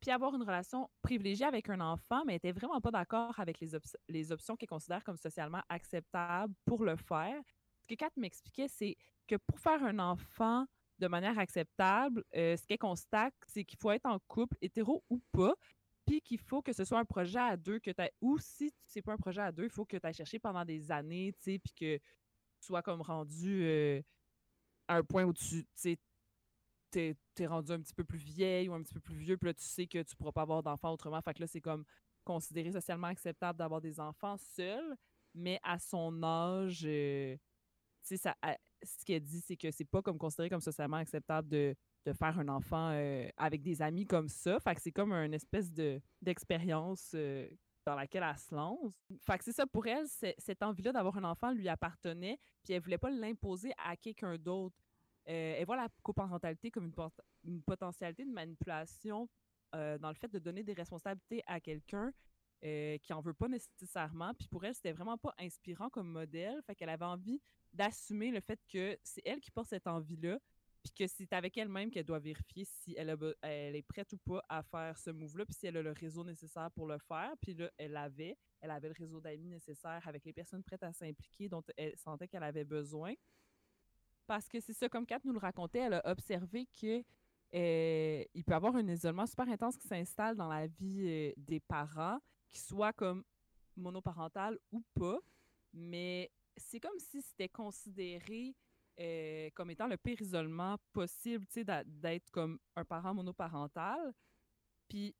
puis avoir une relation privilégiée avec un enfant, mais elle n'était vraiment pas d'accord avec les, les options qu'elle considère comme socialement acceptables pour le faire. Que Kat m'expliquait, c'est que pour faire un enfant de manière acceptable. Euh, ce qu'elle constate, c'est qu'il faut être en couple, hétéro ou pas, puis qu'il faut que ce soit un projet à deux que tu ou si c'est pas un projet à deux, il faut que tu aies cherché pendant des années, tu sais, puis que tu sois comme rendu euh, à un point où tu t'es es rendu un petit peu plus vieille ou un petit peu plus vieux, puis là, tu sais que tu pourras pas avoir d'enfants autrement. Fait que là, c'est comme considéré socialement acceptable d'avoir des enfants seuls, mais à son âge, euh, ça, ce qu'elle dit, c'est que c'est pas comme considéré comme socialement acceptable de, de faire un enfant euh, avec des amis comme ça. Fait c'est comme une espèce de, d'expérience euh, dans laquelle elle se lance. Fait c'est ça, pour elle, cette envie-là d'avoir un enfant lui appartenait, puis elle voulait pas l'imposer à quelqu'un d'autre. Euh, elle voit la coparentalité comme une, une potentialité de manipulation dans le fait de donner des responsabilités à quelqu'un qui en veut pas nécessairement. Puis pour elle, c'était vraiment pas inspirant comme modèle. Fait qu'elle avait envie d'assumer le fait que c'est elle qui porte cette envie-là, puis que c'est avec elle-même qu'elle doit vérifier si elle, elle, est prête ou pas à faire ce move-là, puis si elle a le réseau nécessaire pour le faire. Puis là, elle avait, elle avait le réseau d'amis nécessaire avec les personnes prêtes à s'impliquer dont elle sentait qu'elle avait besoin. Parce que c'est ça, comme Kat nous le racontait, elle a observé que euh, il peut y avoir un isolement super intense qui s'installe dans la vie euh, des parents, qui soit comme monoparental ou pas, mais c'est comme si c'était considéré euh, comme étant le pire isolement possible, tu sais, d'être comme un parent monoparental. Puis,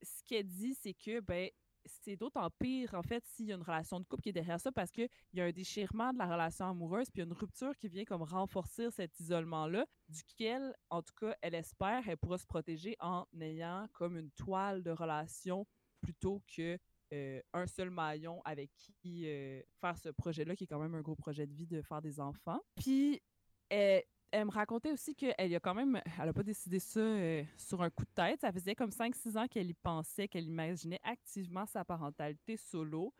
ce qu'elle dit, c'est que, ben, c'est d'autant pire, en fait, s'il y a une relation de couple qui est derrière ça, parce qu'il y a un déchirement de la relation amoureuse, puis une rupture qui vient comme renforcer cet isolement-là, duquel, en tout cas, elle espère, elle pourra se protéger en ayant comme une toile de relation plutôt que euh, un seul maillon avec qui euh, faire ce projet-là, qui est quand même un gros projet de vie de faire des enfants. Puis, elle, me racontait aussi qu'elle a quand même, elle n'a pas décidé ça euh, sur un coup de tête. Ça faisait comme 5-6 ans qu'elle y pensait, qu'elle imaginait activement sa parentalité solo.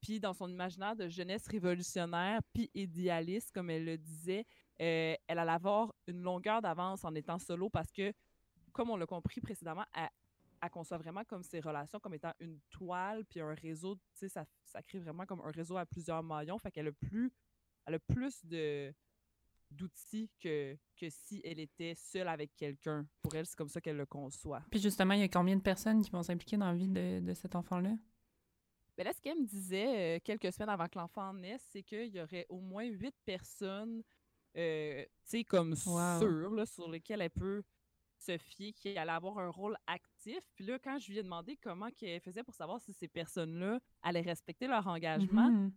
Puis, dans son imaginaire de jeunesse révolutionnaire, puis idéaliste, comme elle le disait, elle allait avoir une longueur d'avance en étant solo parce que, comme on l'a compris précédemment, elle, elle conçoit vraiment comme ses relations comme étant une toile, puis un réseau, tu sais, ça, ça crée vraiment comme un réseau à plusieurs maillons. Fait qu'elle a plus, elle a plus de d'outils que, que si elle était seule avec quelqu'un. Pour elle, c'est comme ça qu'elle le conçoit. Puis justement, il y a combien de personnes qui vont s'impliquer dans la vie de, de cet enfant-là? Ben là, ce qu'elle me disait euh, quelques semaines avant que l'enfant naisse, c'est qu'il y aurait au moins huit personnes, euh, tu sais, comme sûres, là, sur lesquelles elle peut Sophie qui allait avoir un rôle actif. Puis là, quand je lui ai demandé comment elle faisait pour savoir si ces personnes-là allaient respecter leur engagement, mm-hmm.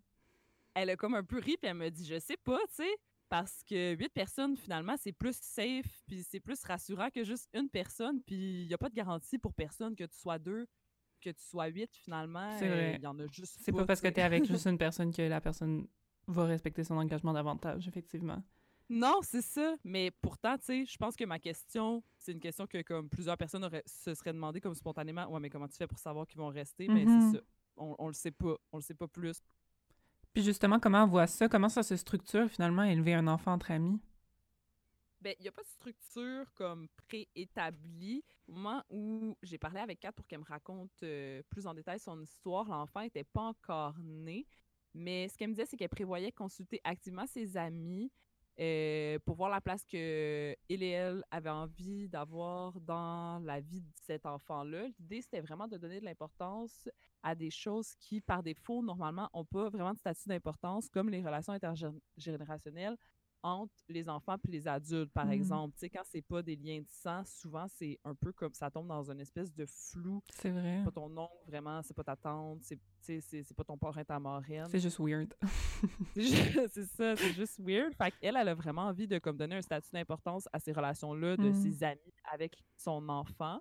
elle a comme un peu ri, puis elle me dit Je sais pas, tu sais, parce que huit personnes, finalement, c'est plus safe, puis c'est plus rassurant que juste une personne, puis il n'y a pas de garantie pour personne que tu sois deux, que tu sois huit, finalement. Il y en a juste C'est pas, parce que tu es avec juste une personne que la personne va respecter son engagement davantage, effectivement. Non, c'est ça. Mais pourtant, tu sais, je pense que ma question, c'est une question que comme plusieurs personnes auraient, se seraient demandé comme spontanément. Ouais, mais comment tu fais pour savoir qu'ils vont rester? Mais c'est mm-hmm. ça. On, on le sait pas. On le sait pas plus. Puis justement, comment on voit ça? Comment ça se structure finalement, élever un enfant entre amis? Ben, il n'y a pas de structure comme préétablie. Au moment où j'ai parlé avec Kat pour qu'elle me raconte euh, plus en détail son histoire, l'enfant n'était pas encore né. Mais ce qu'elle me disait, c'est qu'elle prévoyait consulter activement ses amis, euh, pour voir la place que et elle avait envie d'avoir dans la vie de cet enfant-là. L'idée, c'était vraiment de donner de l'importance à des choses qui, par défaut, normalement, n'ont pas vraiment de statut d'importance, comme les relations intergénérationnelles, entre les enfants puis les adultes, par mmh. exemple. Tu sais, quand c'est pas des liens de sang, souvent, c'est un peu comme ça tombe dans une espèce de flou. C'est vrai. C'est pas ton nom, vraiment, c'est pas ta tante, c'est, c'est pas ton parrain, ta marraine. C'est juste weird. c'est ça, c'est juste weird. Fait qu'elle, elle a vraiment envie de comme, donner un statut d'importance à ces relations-là, de mmh. ses amis avec son enfant.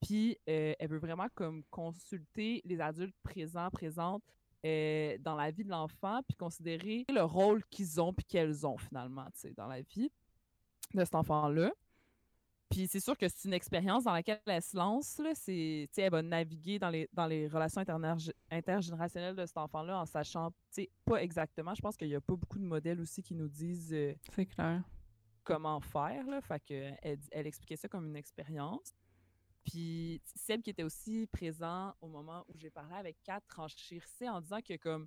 Puis, euh, elle veut vraiment comme consulter les adultes présents, présentes, euh, dans la vie de l'enfant, puis considérer le rôle qu'ils ont puis qu'elles ont finalement, tu sais, dans la vie de cet enfant-là. Puis c'est sûr que c'est une expérience dans laquelle elle se lance. Là, c'est, elle va naviguer dans les, dans les relations intergénérationnelles de cet enfant-là en sachant pas exactement. Je pense qu'il n'y a pas beaucoup de modèles aussi qui nous disent euh, c'est clair. comment faire. Là. Fait que, elle, elle expliquait ça comme une expérience. Puis celle qui était aussi présent au moment où j'ai parlé avec Kat tranchissait en disant que comme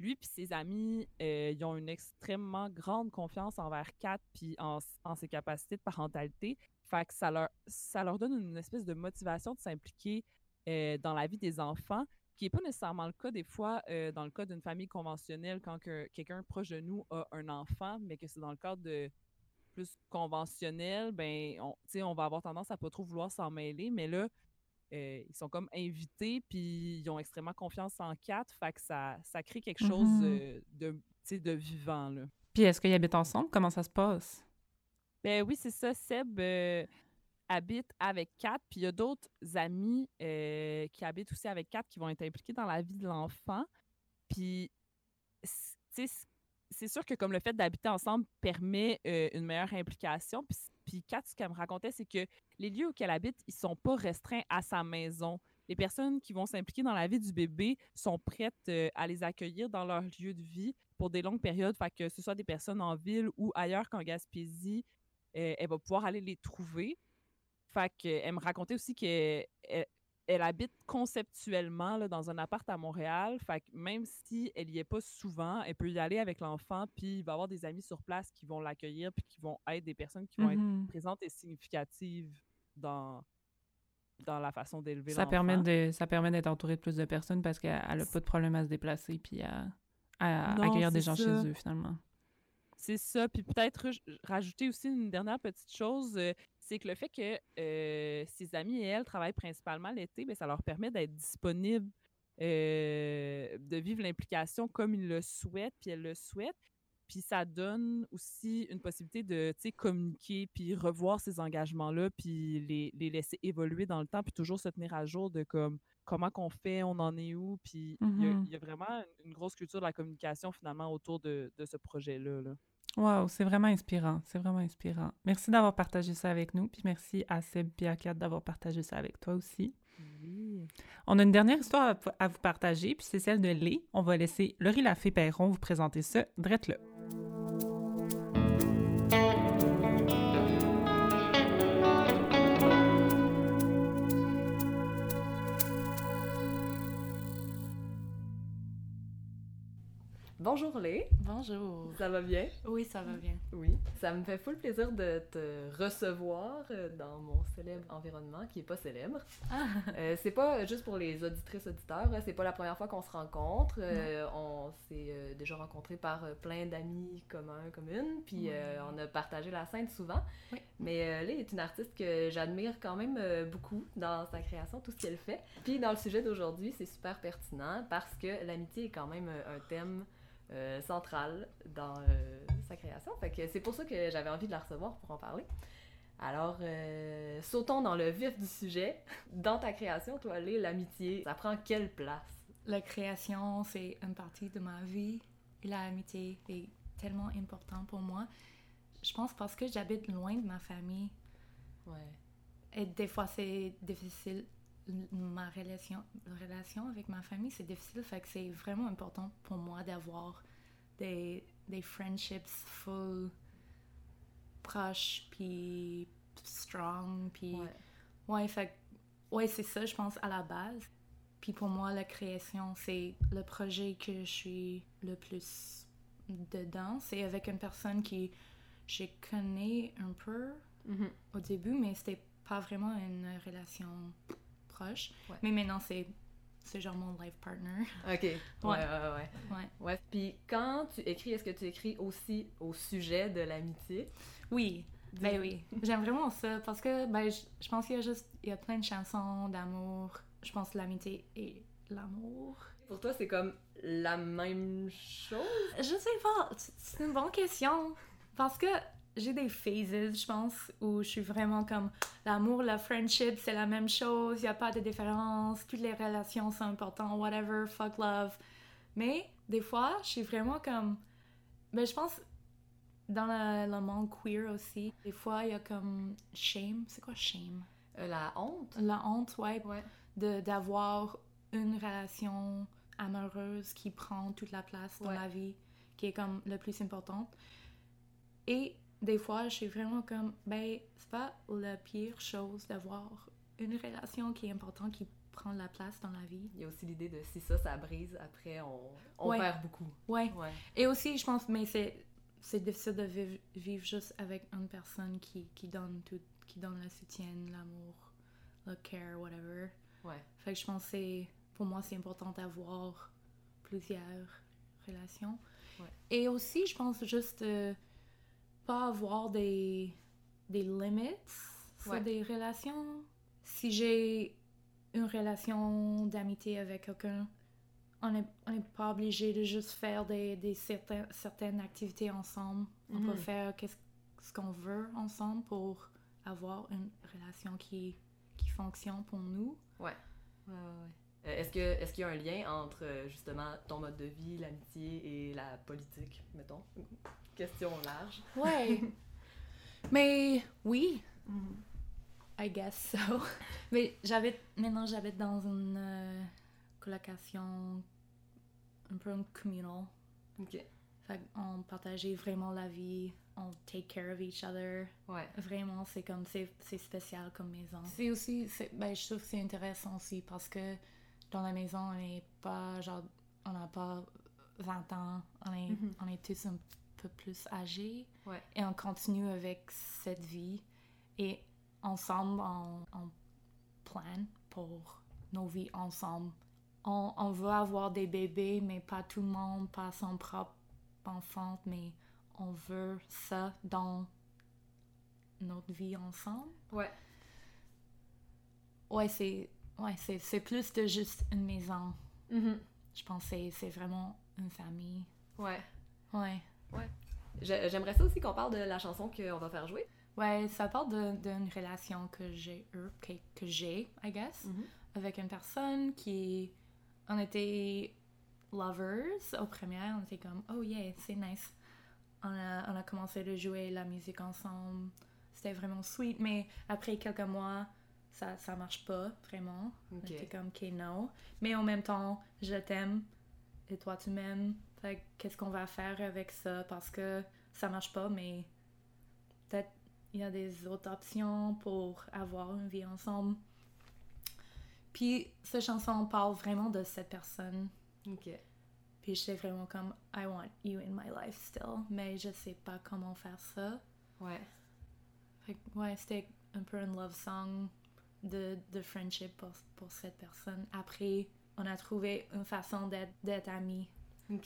lui puis ses amis, euh, ils ont une extrêmement grande confiance envers Kat puis en, ses capacités de parentalité. Ça leur donne une espèce de motivation de s'impliquer euh, dans la vie des enfants, qui n'est pas nécessairement le cas des fois euh, dans le cas d'une famille conventionnelle quand quelqu'un proche de nous a un enfant, mais que c'est dans le cadre de plus conventionnel, ben on, on va avoir tendance à pas trop vouloir s'en mêler, mais là, euh, ils sont comme invités, puis ils ont extrêmement confiance en Kat, fait que ça, ça crée quelque chose mm-hmm. de, de vivant. Là. Puis est-ce qu'ils habitent ensemble? Comment ça se passe? Ben oui, c'est ça. Seb euh, habite avec Kat, puis il y a d'autres amis euh, qui habitent aussi avec Kat qui vont être impliqués dans la vie de l'enfant. Puis, c'est sûr que comme le fait d'habiter ensemble permet une meilleure implication, puis puis ce qu'elle me racontait, c'est que les lieux où elle habite, ils sont pas restreints à sa maison. Les personnes qui vont s'impliquer dans la vie du bébé sont prêtes euh, à les accueillir dans leur lieu de vie pour des longues périodes, fait que ce soit des personnes en ville ou ailleurs qu'en Gaspésie, euh, elle va pouvoir aller les trouver. Fait qu'elle me racontait aussi qu'elle elle habite conceptuellement là, dans un appart à Montréal. Fait que même si elle y est pas souvent, elle peut y aller avec l'enfant, puis il va avoir des amis sur place qui vont l'accueillir, puis qui vont être des personnes qui vont être mm-hmm. présentes et significatives dans, dans la façon d'élever ça permet de Ça permet d'être entourée de plus de personnes parce qu'elle n'a pas de problème à se déplacer puis à, accueillir des gens chez eux, finalement. C'est ça. Puis peut-être rajouter aussi une dernière petite chose. Euh, c'est que le fait que euh, ses amis et elle travaillent principalement l'été, ben, ça leur permet d'être disponibles, euh, de vivre l'implication comme ils le souhaitent, puis elles le souhaitent. Puis ça donne aussi une possibilité de communiquer, puis revoir ces engagements-là, puis les, les, laisser évoluer dans le temps, puis toujours se tenir à jour de comme comment qu'on fait, on en est où. Puis il y, a mm-hmm. vraiment une grosse culture de la communication finalement autour de, de ce projet-là. Là. Wow, c'est vraiment inspirant. C'est vraiment inspirant. Merci d'avoir partagé ça avec nous. Puis merci à Seb et à Kat d'avoir partagé ça avec toi aussi. Oui. On a une dernière histoire à, vous partager, puis c'est celle de Lé. On va laisser Laurie Lafay-Perron vous présenter ça. Drette-le. Bonjour Lé. Bonjour. Ça va bien? Oui, ça va bien. Oui. Ça me fait full plaisir de te recevoir euh, dans mon célèbre environnement qui est pas célèbre. Ah. Euh, c'est pas juste pour les auditrices auditeurs, hein, c'est pas la première fois qu'on se rencontre. Euh, on s'est déjà rencontrés par plein d'amis communs, communes, puis on a partagé la scène souvent. Oui. Mais Lé est une artiste que j'admire quand même beaucoup dans sa création, tout ce qu'elle fait. Puis dans le sujet d'aujourd'hui, c'est super pertinent parce que l'amitié est quand même un thème euh, centrale dans euh, sa création. Fait que c'est pour ça que j'avais envie de la recevoir pour en parler. Alors, euh, sautons dans le vif du sujet. Dans ta création, toi, l'amitié, ça prend quelle place? La création, c'est une partie de ma vie. Et l'amitié est tellement important pour moi. Je pense parce que j'habite loin de ma famille. Ouais. Et des fois, c'est difficile ma relation, relation avec ma famille, c'est difficile. Fait que c'est vraiment important pour moi d'avoir des, des friendships full proches, puis strong, puis... Ouais. ouais, fait ouais, c'est ça, je pense, à la base. Puis pour moi, la création, c'est le projet que je suis le plus dedans. C'est avec une personne qui je connais un peu mm-hmm. au début, mais c'était pas vraiment une relation proche. Mais maintenant, c'est c'est genre mon life partner. OK. Ouais, ouais, ouais. Ouais. ouais. Puis quand tu écris, est-ce que tu écris aussi au sujet de l'amitié? Oui. Ben oui. J'aime vraiment ça parce que ben, je, pense qu'il y a juste il y a plein de chansons d'amour. Je pense que l'amitié est l'amour. Pour toi, c'est comme la même chose? Je sais pas. C'est une bonne question. Parce que j'ai des phases, je pense, où je suis vraiment comme l'amour, la friendship, c'est la même chose, il n'y a pas de différence, toutes les relations sont importantes, whatever, fuck love. Mais des fois, je suis vraiment comme. Mais ben, je pense dans le, monde queer aussi, des fois, il y a comme shame. C'est quoi shame? Euh, la honte? La honte, ouais. ouais. D'avoir une relation amoureuse qui prend toute la place dans la vie, qui est comme le plus importante. Et des fois, je suis vraiment comme, ben, c'est pas la pire chose d'avoir une relation qui est importante, qui prendre la place dans la vie. Il y a aussi l'idée de si ça, ça brise, après, on, on perd beaucoup. Ouais. ouais. Et aussi, je pense, mais c'est, c'est difficile de vivre, vivre, juste avec une personne qui, qui donne tout, qui donne le soutien, l'amour, le care, whatever. Ouais. Fait que je pense que pour moi, c'est important d'avoir plusieurs relations. Ouais. Et aussi, je pense juste de pas avoir des, des limites sur des relations. Si j'ai une relation d'amitié avec quelqu'un, on n'est on pas obligé de juste faire des, des certains, certaines activités ensemble. On peut mhm. faire ce qu'on veut ensemble pour avoir une relation qui, qui fonctionne pour nous. Ouais. ouais, ouais. Est-ce que est-ce qu'il y a un lien entre euh, justement ton mode de vie, l'amitié et la politique, mettons? Question large. Ouais. Mais oui. Mhm. I guess so. Mais j'habite, maintenant j'habite dans une euh, colocation un peu communal. Ok. Fait on partageait vraiment la vie, on take care of each other. Ouais. Vraiment, c'est comme, c'est, spécial comme maison. C'est aussi, ben, je trouve que c'est intéressant aussi parce que dans la maison, on n'est pas, genre, on n'a pas 20 ans, on est, mm-hmm. on est tous un peu plus âgés. Ouais. Et on continue avec cette vie. Et ensemble, on, on plan pour nos vies ensemble. On, on, veut avoir des bébés, mais pas tout le monde, pas son propre enfant, mais on veut ça dans notre vie ensemble. Ouais. Ouais, c'est ouais, c'est plus de juste une maison. Mm-hmm. Je pense que c'est vraiment une famille. Ouais. Ouais. Ouais. J'aimerais ça aussi qu'on parle de la chanson qu'on va faire jouer. Ouais, ça parle d'une relation que j'ai eu, que, que j'ai, I guess, mm-hmm. avec une personne qui. On était lovers au premier, on était comme, oh yeah, c'est nice. On a, on a commencé à jouer la musique ensemble. C'était vraiment sweet, mais après quelques mois, ça, ça marche pas vraiment. On était comme, ok, no. Mais en même temps, je t'aime et toi tu m'aimes. qu'est-ce qu'on va faire avec ça? Parce que ça marche pas, mais peut-être il y a des autres options pour avoir une vie ensemble. Puis, cette chanson parle vraiment de cette personne. Ok. Puis, j'étais vraiment comme, I want you in my life still, mais je sais pas comment faire ça. Ouais. ouais, c'était un peu un love song de, de friendship pour, pour, cette personne. Après, on a trouvé une façon d'être amis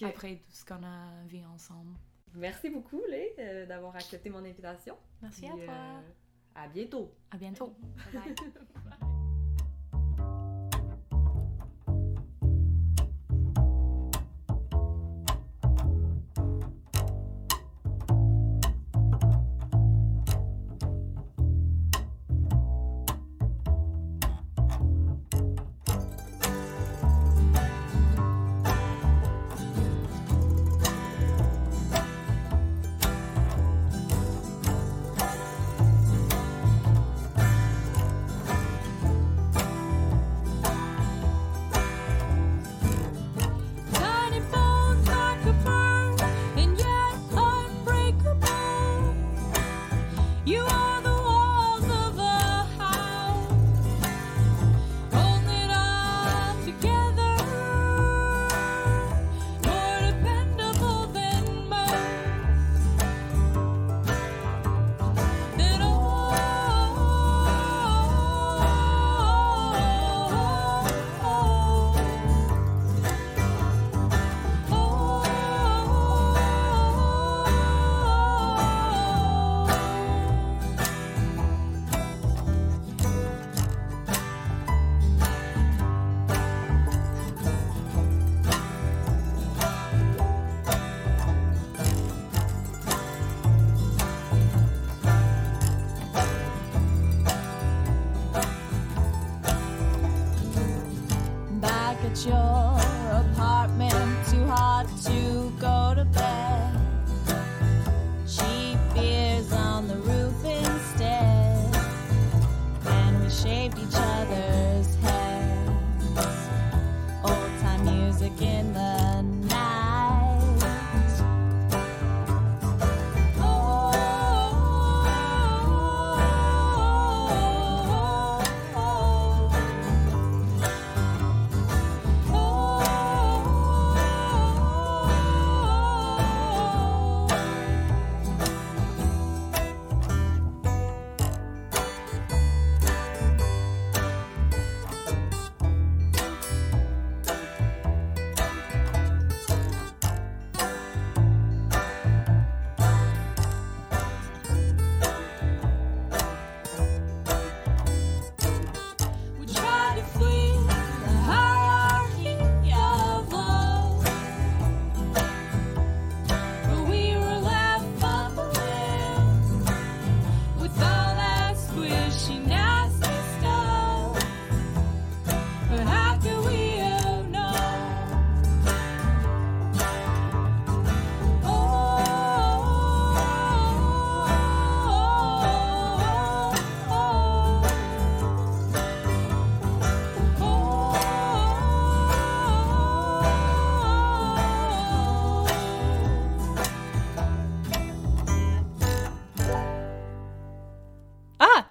après tout ce qu'on a vu ensemble. Merci beaucoup, Lé, euh, d'avoir accepté mon invitation. Merci à toi. Euh, à bientôt. À bientôt. bye. bye.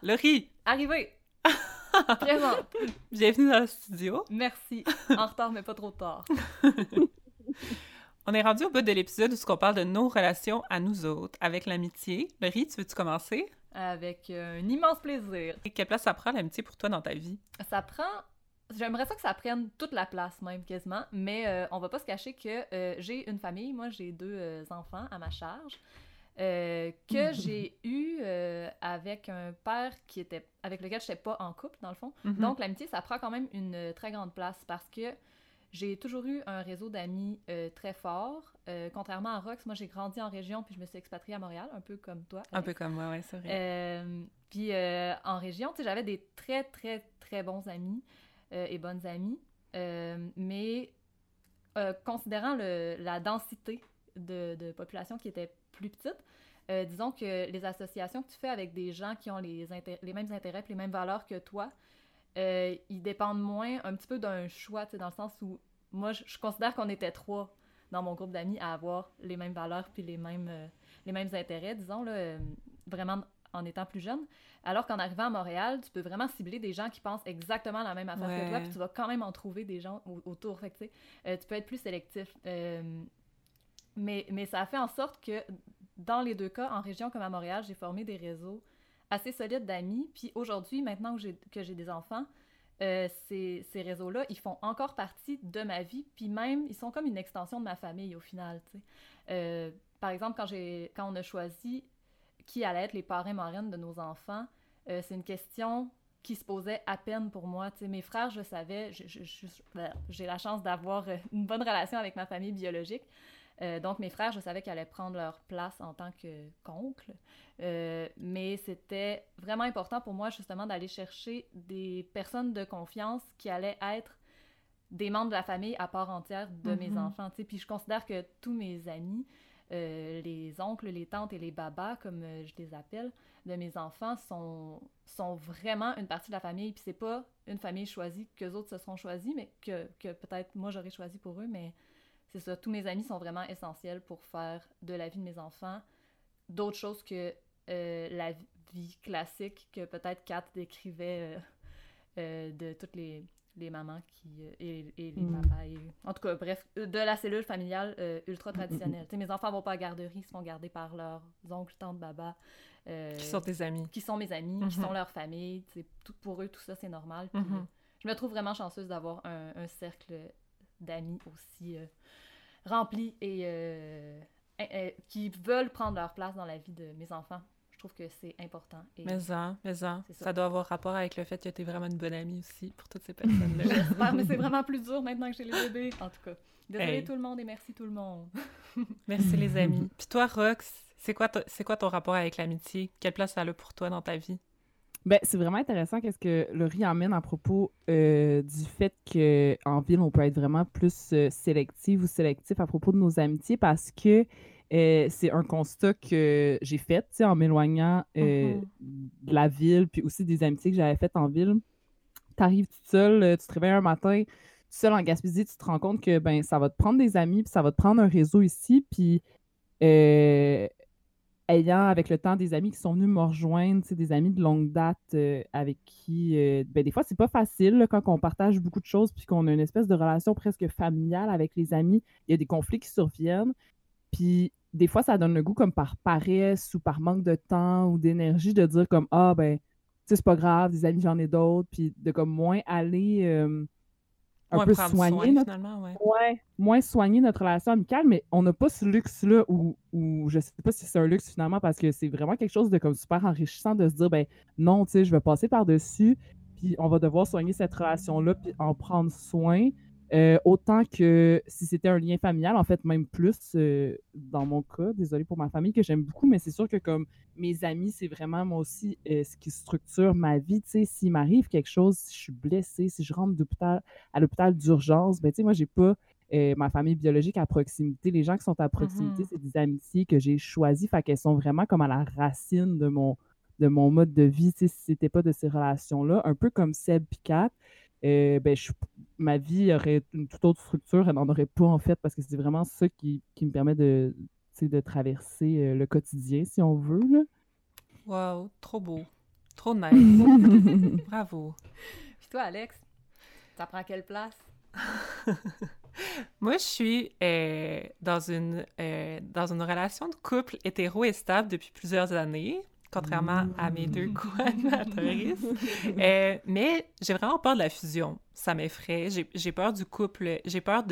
Laurie! Arrivé! Présente! Bienvenue dans le studio. Merci. En retard, mais pas trop tard. on est rendu au bout de l'épisode où on parle de nos relations à nous autres, avec l'amitié. Laurie, tu veux-tu commencer? Avec euh, un immense plaisir. Et quelle place ça prend l'amitié pour toi dans ta vie? Ça prend J'aimerais ça que ça prenne toute la place, même quasiment, mais euh, on va pas se cacher que euh, j'ai une famille. Moi, j'ai deux enfants à ma charge. Euh, que j'ai eu euh, avec un père qui était avec lequel je n'étais pas en couple dans le fond. Mhm. Donc l'amitié ça prend quand même une euh, très grande place parce que j'ai toujours eu un réseau d'amis très fort. contrairement à Rox, moi j'ai grandi en région puis je me suis expatriée à Montréal, un peu comme toi. Un peu comme moi, oui, c'est vrai. puis en région, tu sais, j'avais des très très très bons amis et bonnes amies, mais considérant le, la densité de, de population qui était plus petite. Euh, disons que les associations que tu fais avec des gens qui ont les, les mêmes intérêts et les mêmes valeurs que toi, euh, ils dépendent moins un petit peu d'un choix, dans le sens où moi, je, considère qu'on était trois dans mon groupe d'amis à avoir les mêmes valeurs puis les mêmes, euh, les mêmes intérêts, disons, là, vraiment en étant plus jeune. Alors qu'en arrivant à Montréal, tu peux vraiment cibler des gens qui pensent exactement la même affaire que toi, puis tu vas quand même en trouver des gens autour. Fait tu peux être plus sélectif. Mais, mais ça a fait en sorte que, dans les deux cas, en région comme à Montréal, j'ai formé des réseaux assez solides d'amis. Puis aujourd'hui, maintenant que j'ai des enfants, euh, ces, ces réseaux-là, ils font encore partie de ma vie, puis même, ils sont comme une extension de ma famille au final. Euh, par exemple, quand, quand on a choisi qui allait être les parrains marraines de nos enfants, euh, c'est une question qui se posait à peine pour moi. sais, mes frères, je savais, j'ai la chance d'avoir une bonne relation avec ma famille biologique. Euh, donc, mes frères, je savais qu'ils allaient prendre leur place en tant que qu'oncle. Euh, mais c'était vraiment important pour moi, justement, d'aller chercher des personnes de confiance qui allaient être des membres de la famille à part entière de mes mm-hmm. enfants. Puis je considère que tous mes amis, euh, les oncles, les tantes et les babas, comme je les appelle, de mes enfants, sont, sont vraiment une partie de la famille. Puis c'est pas une famille choisie que autres se seront choisis, mais que, que peut-être moi j'aurais choisi pour eux, mais c'est ça, tous mes amis sont vraiment essentiels pour faire de la vie de mes enfants d'autres choses que euh, la vie classique que peut-être Kat décrivait euh, euh, de toutes les, les mamans qui, et, les mm. papas. en tout cas, bref, de la cellule familiale ultra traditionnelle. mes enfants vont pas à garderie, ils se font garder par leurs oncles, tantes, babas. qui sont tes amis. Qui sont mes amis, qui mm-hmm. sont leur famille. Tout, pour eux, tout ça, c'est normal. Mm-hmm. je me trouve vraiment chanceuse d'avoir un, un cercle d'amis aussi euh, remplis et euh, qui veulent prendre leur place dans la vie de mes enfants. Je trouve que c'est important. Et mais ça, mais ça. ça. doit avoir rapport avec le fait que tu es vraiment une bonne amie aussi pour toutes ces personnes-là. J'espère, mais c'est vraiment plus dur maintenant que j'ai les bébés. En tout cas, désolé tout le monde et merci tout le monde. merci les amis. Puis toi, Rox, c'est quoi, c'est quoi ton rapport avec l'amitié? Quelle place ça a pour toi dans ta vie? Ben, c'est vraiment intéressant qu'est-ce que Laurie emmène à propos euh, du fait qu'en ville, on peut être vraiment plus euh, sélectif ou sélectif à propos de nos amitiés parce que euh, c'est un constat que j'ai fait en m'éloignant mm-hmm. de la ville, puis aussi des amitiés que j'avais faites en ville. Tu arrives toute seule, tu te réveilles un matin, tout seul en Gaspésie, tu te rends compte que ben, ça va te prendre des amis, puis ça va te prendre un réseau ici, puis ayant avec le temps des amis qui sont venus me rejoindre, des amis de longue date euh, avec qui, euh, ben, des fois, c'est pas facile quand on partage beaucoup de choses puis qu'on a une espèce de relation presque familiale avec les amis. Il y a des conflits qui surviennent. Puis des fois, ça donne le goût comme par paresse ou par manque de temps ou d'énergie de dire comme Ah, ben, c'est pas grave, des amis, j'en ai d'autres. Puis de comme moins aller. Euh, un peu soigner notre... ouais. moins soigner notre relation amicale, mais on n'a pas ce luxe-là où, où, je sais pas si c'est un luxe finalement parce que c'est vraiment quelque chose de comme super enrichissant de se dire ben non, tu sais, je vais passer par-dessus, puis on va devoir soigner cette relation-là, puis en prendre soin. Euh, autant que si c'était un lien familial, en fait, même plus euh, dans mon cas, désolé pour ma famille que j'aime beaucoup, mais c'est sûr que comme mes amis, c'est vraiment moi aussi euh, ce qui structure ma vie. Tu sais, s'il m'arrive quelque chose, si je suis blessée, si je rentre à l'hôpital d'urgence, ben tu sais, moi, j'ai pas ma famille biologique à proximité. Les gens qui sont à proximité, mm-hmm. c'est des amitiés que j'ai choisies, fait qu'elles sont vraiment comme à la racine de mon, de mon mode de vie, tu sais, si c'était pas de ces relations-là, un peu comme Seb Picat. Euh, ben, ma vie aurait une toute autre structure, elle n'en aurait pas en fait, parce que c'est vraiment ça qui, me permet de, de traverser euh, le quotidien, si on veut. Là. Wow, trop beau. Trop nice. Bravo. Puis toi, Alex, ça prend quelle place? Moi, je suis euh, dans, une, euh, dans une relation de couple hétéro et stable depuis plusieurs années, contrairement à mes deux co-animatrices. Euh, mais j'ai vraiment peur de la fusion. Ça m'effraie. J'ai peur du couple. J'ai peur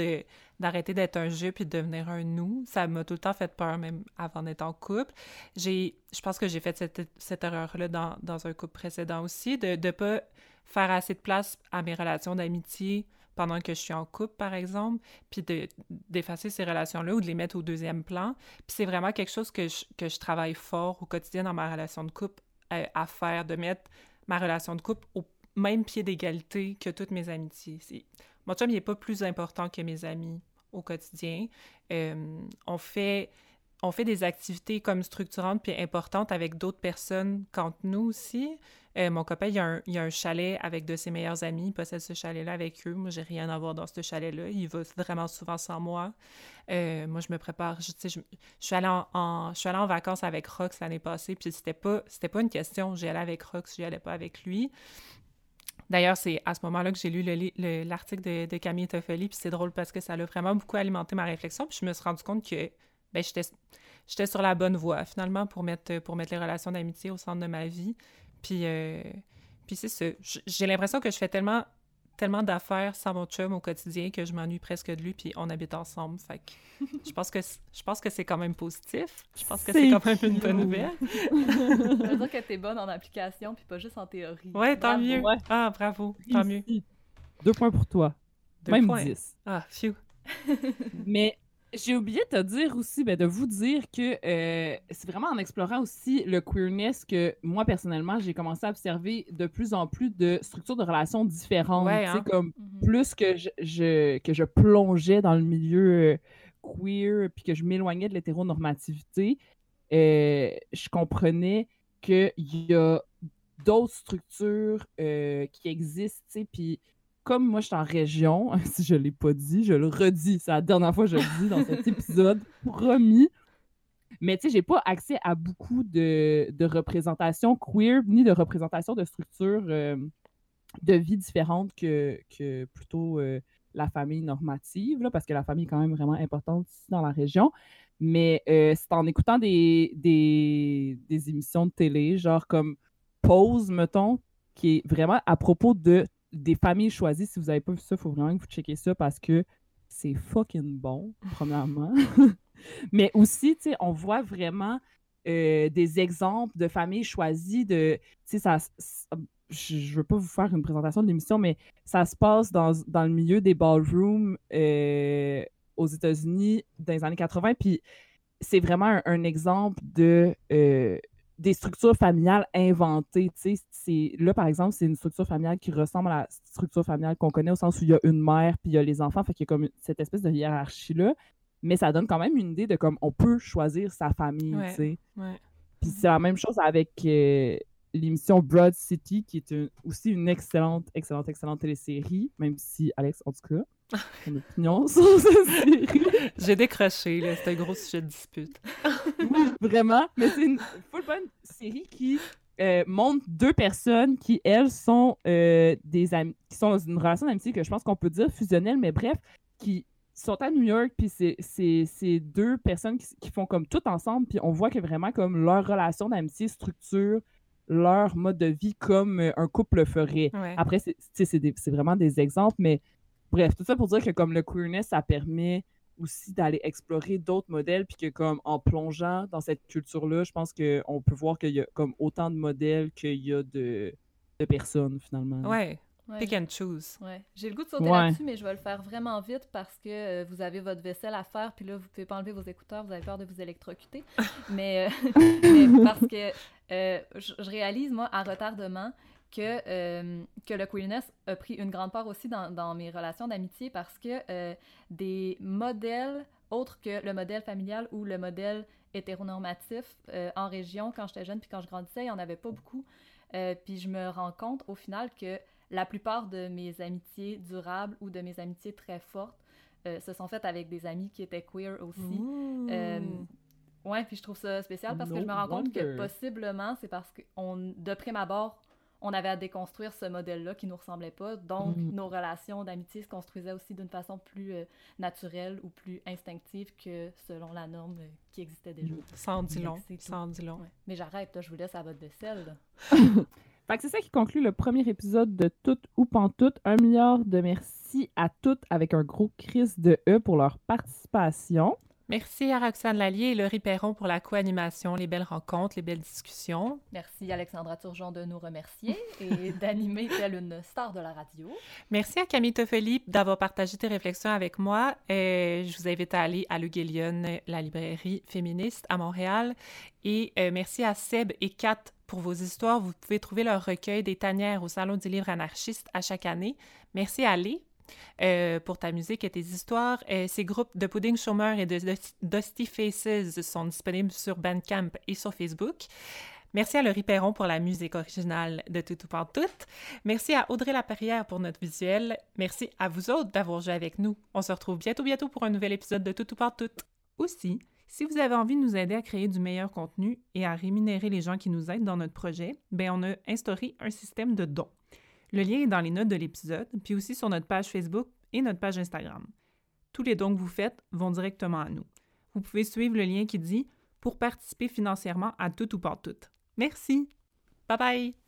d'arrêter d'être un jeu puis de devenir un nous. Ça m'a tout le temps fait peur, même avant d'être en couple. J'ai, je pense que j'ai fait cette, cette erreur-là dans, dans, un couple précédent aussi, de ne pas faire assez de place à mes relations d'amitié pendant que je suis en couple, par exemple, puis d'effacer ces relations-là ou de les mettre au deuxième plan. Puis c'est vraiment quelque chose que je, que je travaille fort au quotidien dans ma relation de couple à, faire, de mettre ma relation de couple au même pied d'égalité que toutes mes amitiés. Mon chum, il n'est pas plus important que mes amis au quotidien. Euh, on fait on fait des activités comme structurantes puis importantes avec d'autres personnes qu'entre nous aussi. Euh, mon copain, il a un, il a, un, chalet avec de ses meilleurs amis, il possède ce chalet-là avec eux. Moi, j'ai rien à voir dans ce chalet-là. Il va vraiment souvent sans moi. Euh, moi, je me prépare. Je, suis allée en, je suis allée en vacances avec Rox l'année passée, puis c'était pas, c'était pas une question. J'y allais avec Rox, j'y allais pas avec lui. D'ailleurs, c'est à ce moment-là que j'ai lu l'article de, Camille Toffoli, puis c'est drôle parce que ça a vraiment beaucoup alimenté ma réflexion, puis je me suis rendu compte que ben, j'étais sur la bonne voie, finalement, pour mettre, pour mettre les relations d'amitié au centre de ma vie. Puis, euh, puis c'est ça. J'ai l'impression que je fais tellement, tellement d'affaires sans mon chum au quotidien que je m'ennuie presque de lui, puis on habite ensemble. Fait que je pense que je pense que c'est quand même positif. Je pense que c'est quand même une bonne nouvelle. ça veut dire que t'es bonne en application, puis pas juste en théorie. Ouais, tant mieux. Ah, bravo, tant mieux. Deux points pour toi. Même dix. Ah, phew. Mais j'ai oublié de te dire aussi, ben, de vous dire que euh, c'est vraiment en explorant aussi le queerness que moi, personnellement, j'ai commencé à observer de plus en plus de structures de relations différentes. Hein? comme mm-hmm. plus que je, que je plongeais dans le milieu euh, queer puis que je m'éloignais de l'hétéronormativité, euh, je comprenais qu'il y a d'autres structures qui existent, puis comme moi, je suis en région, si je ne l'ai pas dit, je le redis. C'est la dernière fois que je le dis dans cet épisode, promis. Mais tu sais, j'ai pas accès à beaucoup de, de représentations queer, ni de représentations de structures euh, de vie différentes que, que plutôt euh, la famille normative, là, parce que la famille est quand même vraiment importante ici dans la région. Mais euh, c'est en écoutant des, des, des émissions de télé, genre comme Pause, mettons, qui est vraiment à propos de des familles choisies. Si vous n'avez pas vu ça, il faut vraiment que vous checkiez ça parce que c'est fucking bon, premièrement. Mais aussi, tu sais, on voit vraiment euh, des exemples de familles choisies de. Tu sais, ça. Je ne veux pas vous faire une présentation de l'émission, mais ça se passe dans, dans le milieu des ballrooms euh, aux États-Unis dans les années 80. Puis c'est vraiment un, exemple de. Euh, des structures familiales inventées. Là, par exemple, c'est une structure familiale qui ressemble à la structure familiale qu'on connaît au sens où il y a une mère puis il y a les enfants. Fait qu'il y a comme cette espèce de hiérarchie-là. Mais ça donne quand même une idée de comme on peut choisir sa famille. Puis c'est la même chose avec euh, l'émission Broad City, qui est aussi une excellente, excellente, excellente télésérie, même si Alex, en tout cas, une opinion sur. J'ai décroché, là. C'était un gros sujet de dispute. vraiment. Mais c'est une full bonne série qui euh, montre deux personnes qui, elles, sont euh, des amis, qui sont dans une relation d'amitié que je pense qu'on peut dire fusionnelle, mais bref, qui sont à New York, puis c'est deux personnes qui, font comme tout ensemble, puis on voit que vraiment comme leur relation d'amitié structure leur mode de vie comme euh, un couple le ferait. Après, c'est vraiment des exemples, mais Bref, tout ça pour dire que comme le queerness, ça permet aussi d'aller explorer d'autres modèles, puis que comme en plongeant dans cette culture-là, je pense qu'on peut voir qu'il y a comme autant de modèles qu'il y a de, de personnes finalement. Ouais. Pick and choose. Ouais. J'ai le goût de sauter là-dessus, mais je vais le faire vraiment vite parce que euh, vous avez votre vaisselle à faire, puis là, vous pouvez pas enlever vos écouteurs, vous avez peur de vous électrocuter. mais, euh, parce que euh, je, je réalise, moi, à retardement, que, euh, que le queerness a pris une grande part aussi dans, dans mes relations d'amitié parce que euh, des modèles autres que le modèle familial ou le modèle hétéronormatif euh, en région, quand j'étais jeune puis quand je grandissais, il n'y en avait pas beaucoup. puis je me rends compte au final que la plupart de mes amitiés durables ou de mes amitiés très fortes se sont faites avec des amis qui étaient queer aussi. Ouais, puis je trouve ça spécial parce que je me rends compte que possiblement, c'est parce que, on, de prime abord, on avait à déconstruire ce modèle-là qui nous ressemblait pas. Donc, mm. nos relations d'amitié se construisaient aussi d'une façon plus euh, naturelle ou plus instinctive que selon la norme euh, qui existait déjà. Sans dit long. Sans dit long. Mais j'arrête, je vous laisse à votre vaisselle. fait que c'est ça qui conclut le premier épisode de Tout ou Pantoute. Un milliard de merci à toutes avec un gros crise de E pour leur participation. Merci à Roxane Lallier et Laurie Perron pour la co-animation, les belles rencontres, les belles discussions. Merci Alexandra Turgeon de nous remercier et d'animer telle une star de la radio. Merci à Camille Toffoli d'avoir partagé tes réflexions avec moi. Et je vous invite à aller à Luguelion, la librairie féministe à Montréal. Et euh, merci à Seb et Kat pour vos histoires. Vous pouvez trouver leur recueil des tanières au Salon du livre anarchiste à chaque année. Merci à Lé euh, pour ta musique et tes histoires. Euh, ces groupes de Pudding Chômeur et de Dusty Faces sont disponibles sur Bandcamp et sur Facebook. Merci à Laurie Perron pour la musique originale de Tout ou Tout. Merci à Audrey Laperrière pour notre visuel. Merci à vous autres d'avoir joué avec nous. On se retrouve bientôt, bientôt pour un nouvel épisode de Tout ou Tout. Aussi, si vous avez envie de nous aider à créer du meilleur contenu et à rémunérer les gens qui nous aident dans notre projet, ben on a instauré un système de dons. Le lien est dans les notes de l'épisode, puis aussi sur notre page Facebook et notre page Instagram. Tous les dons que vous faites vont directement à nous. Vous pouvez suivre le lien qui dit pour participer financièrement à tout ou pas tout. Merci. Bye bye.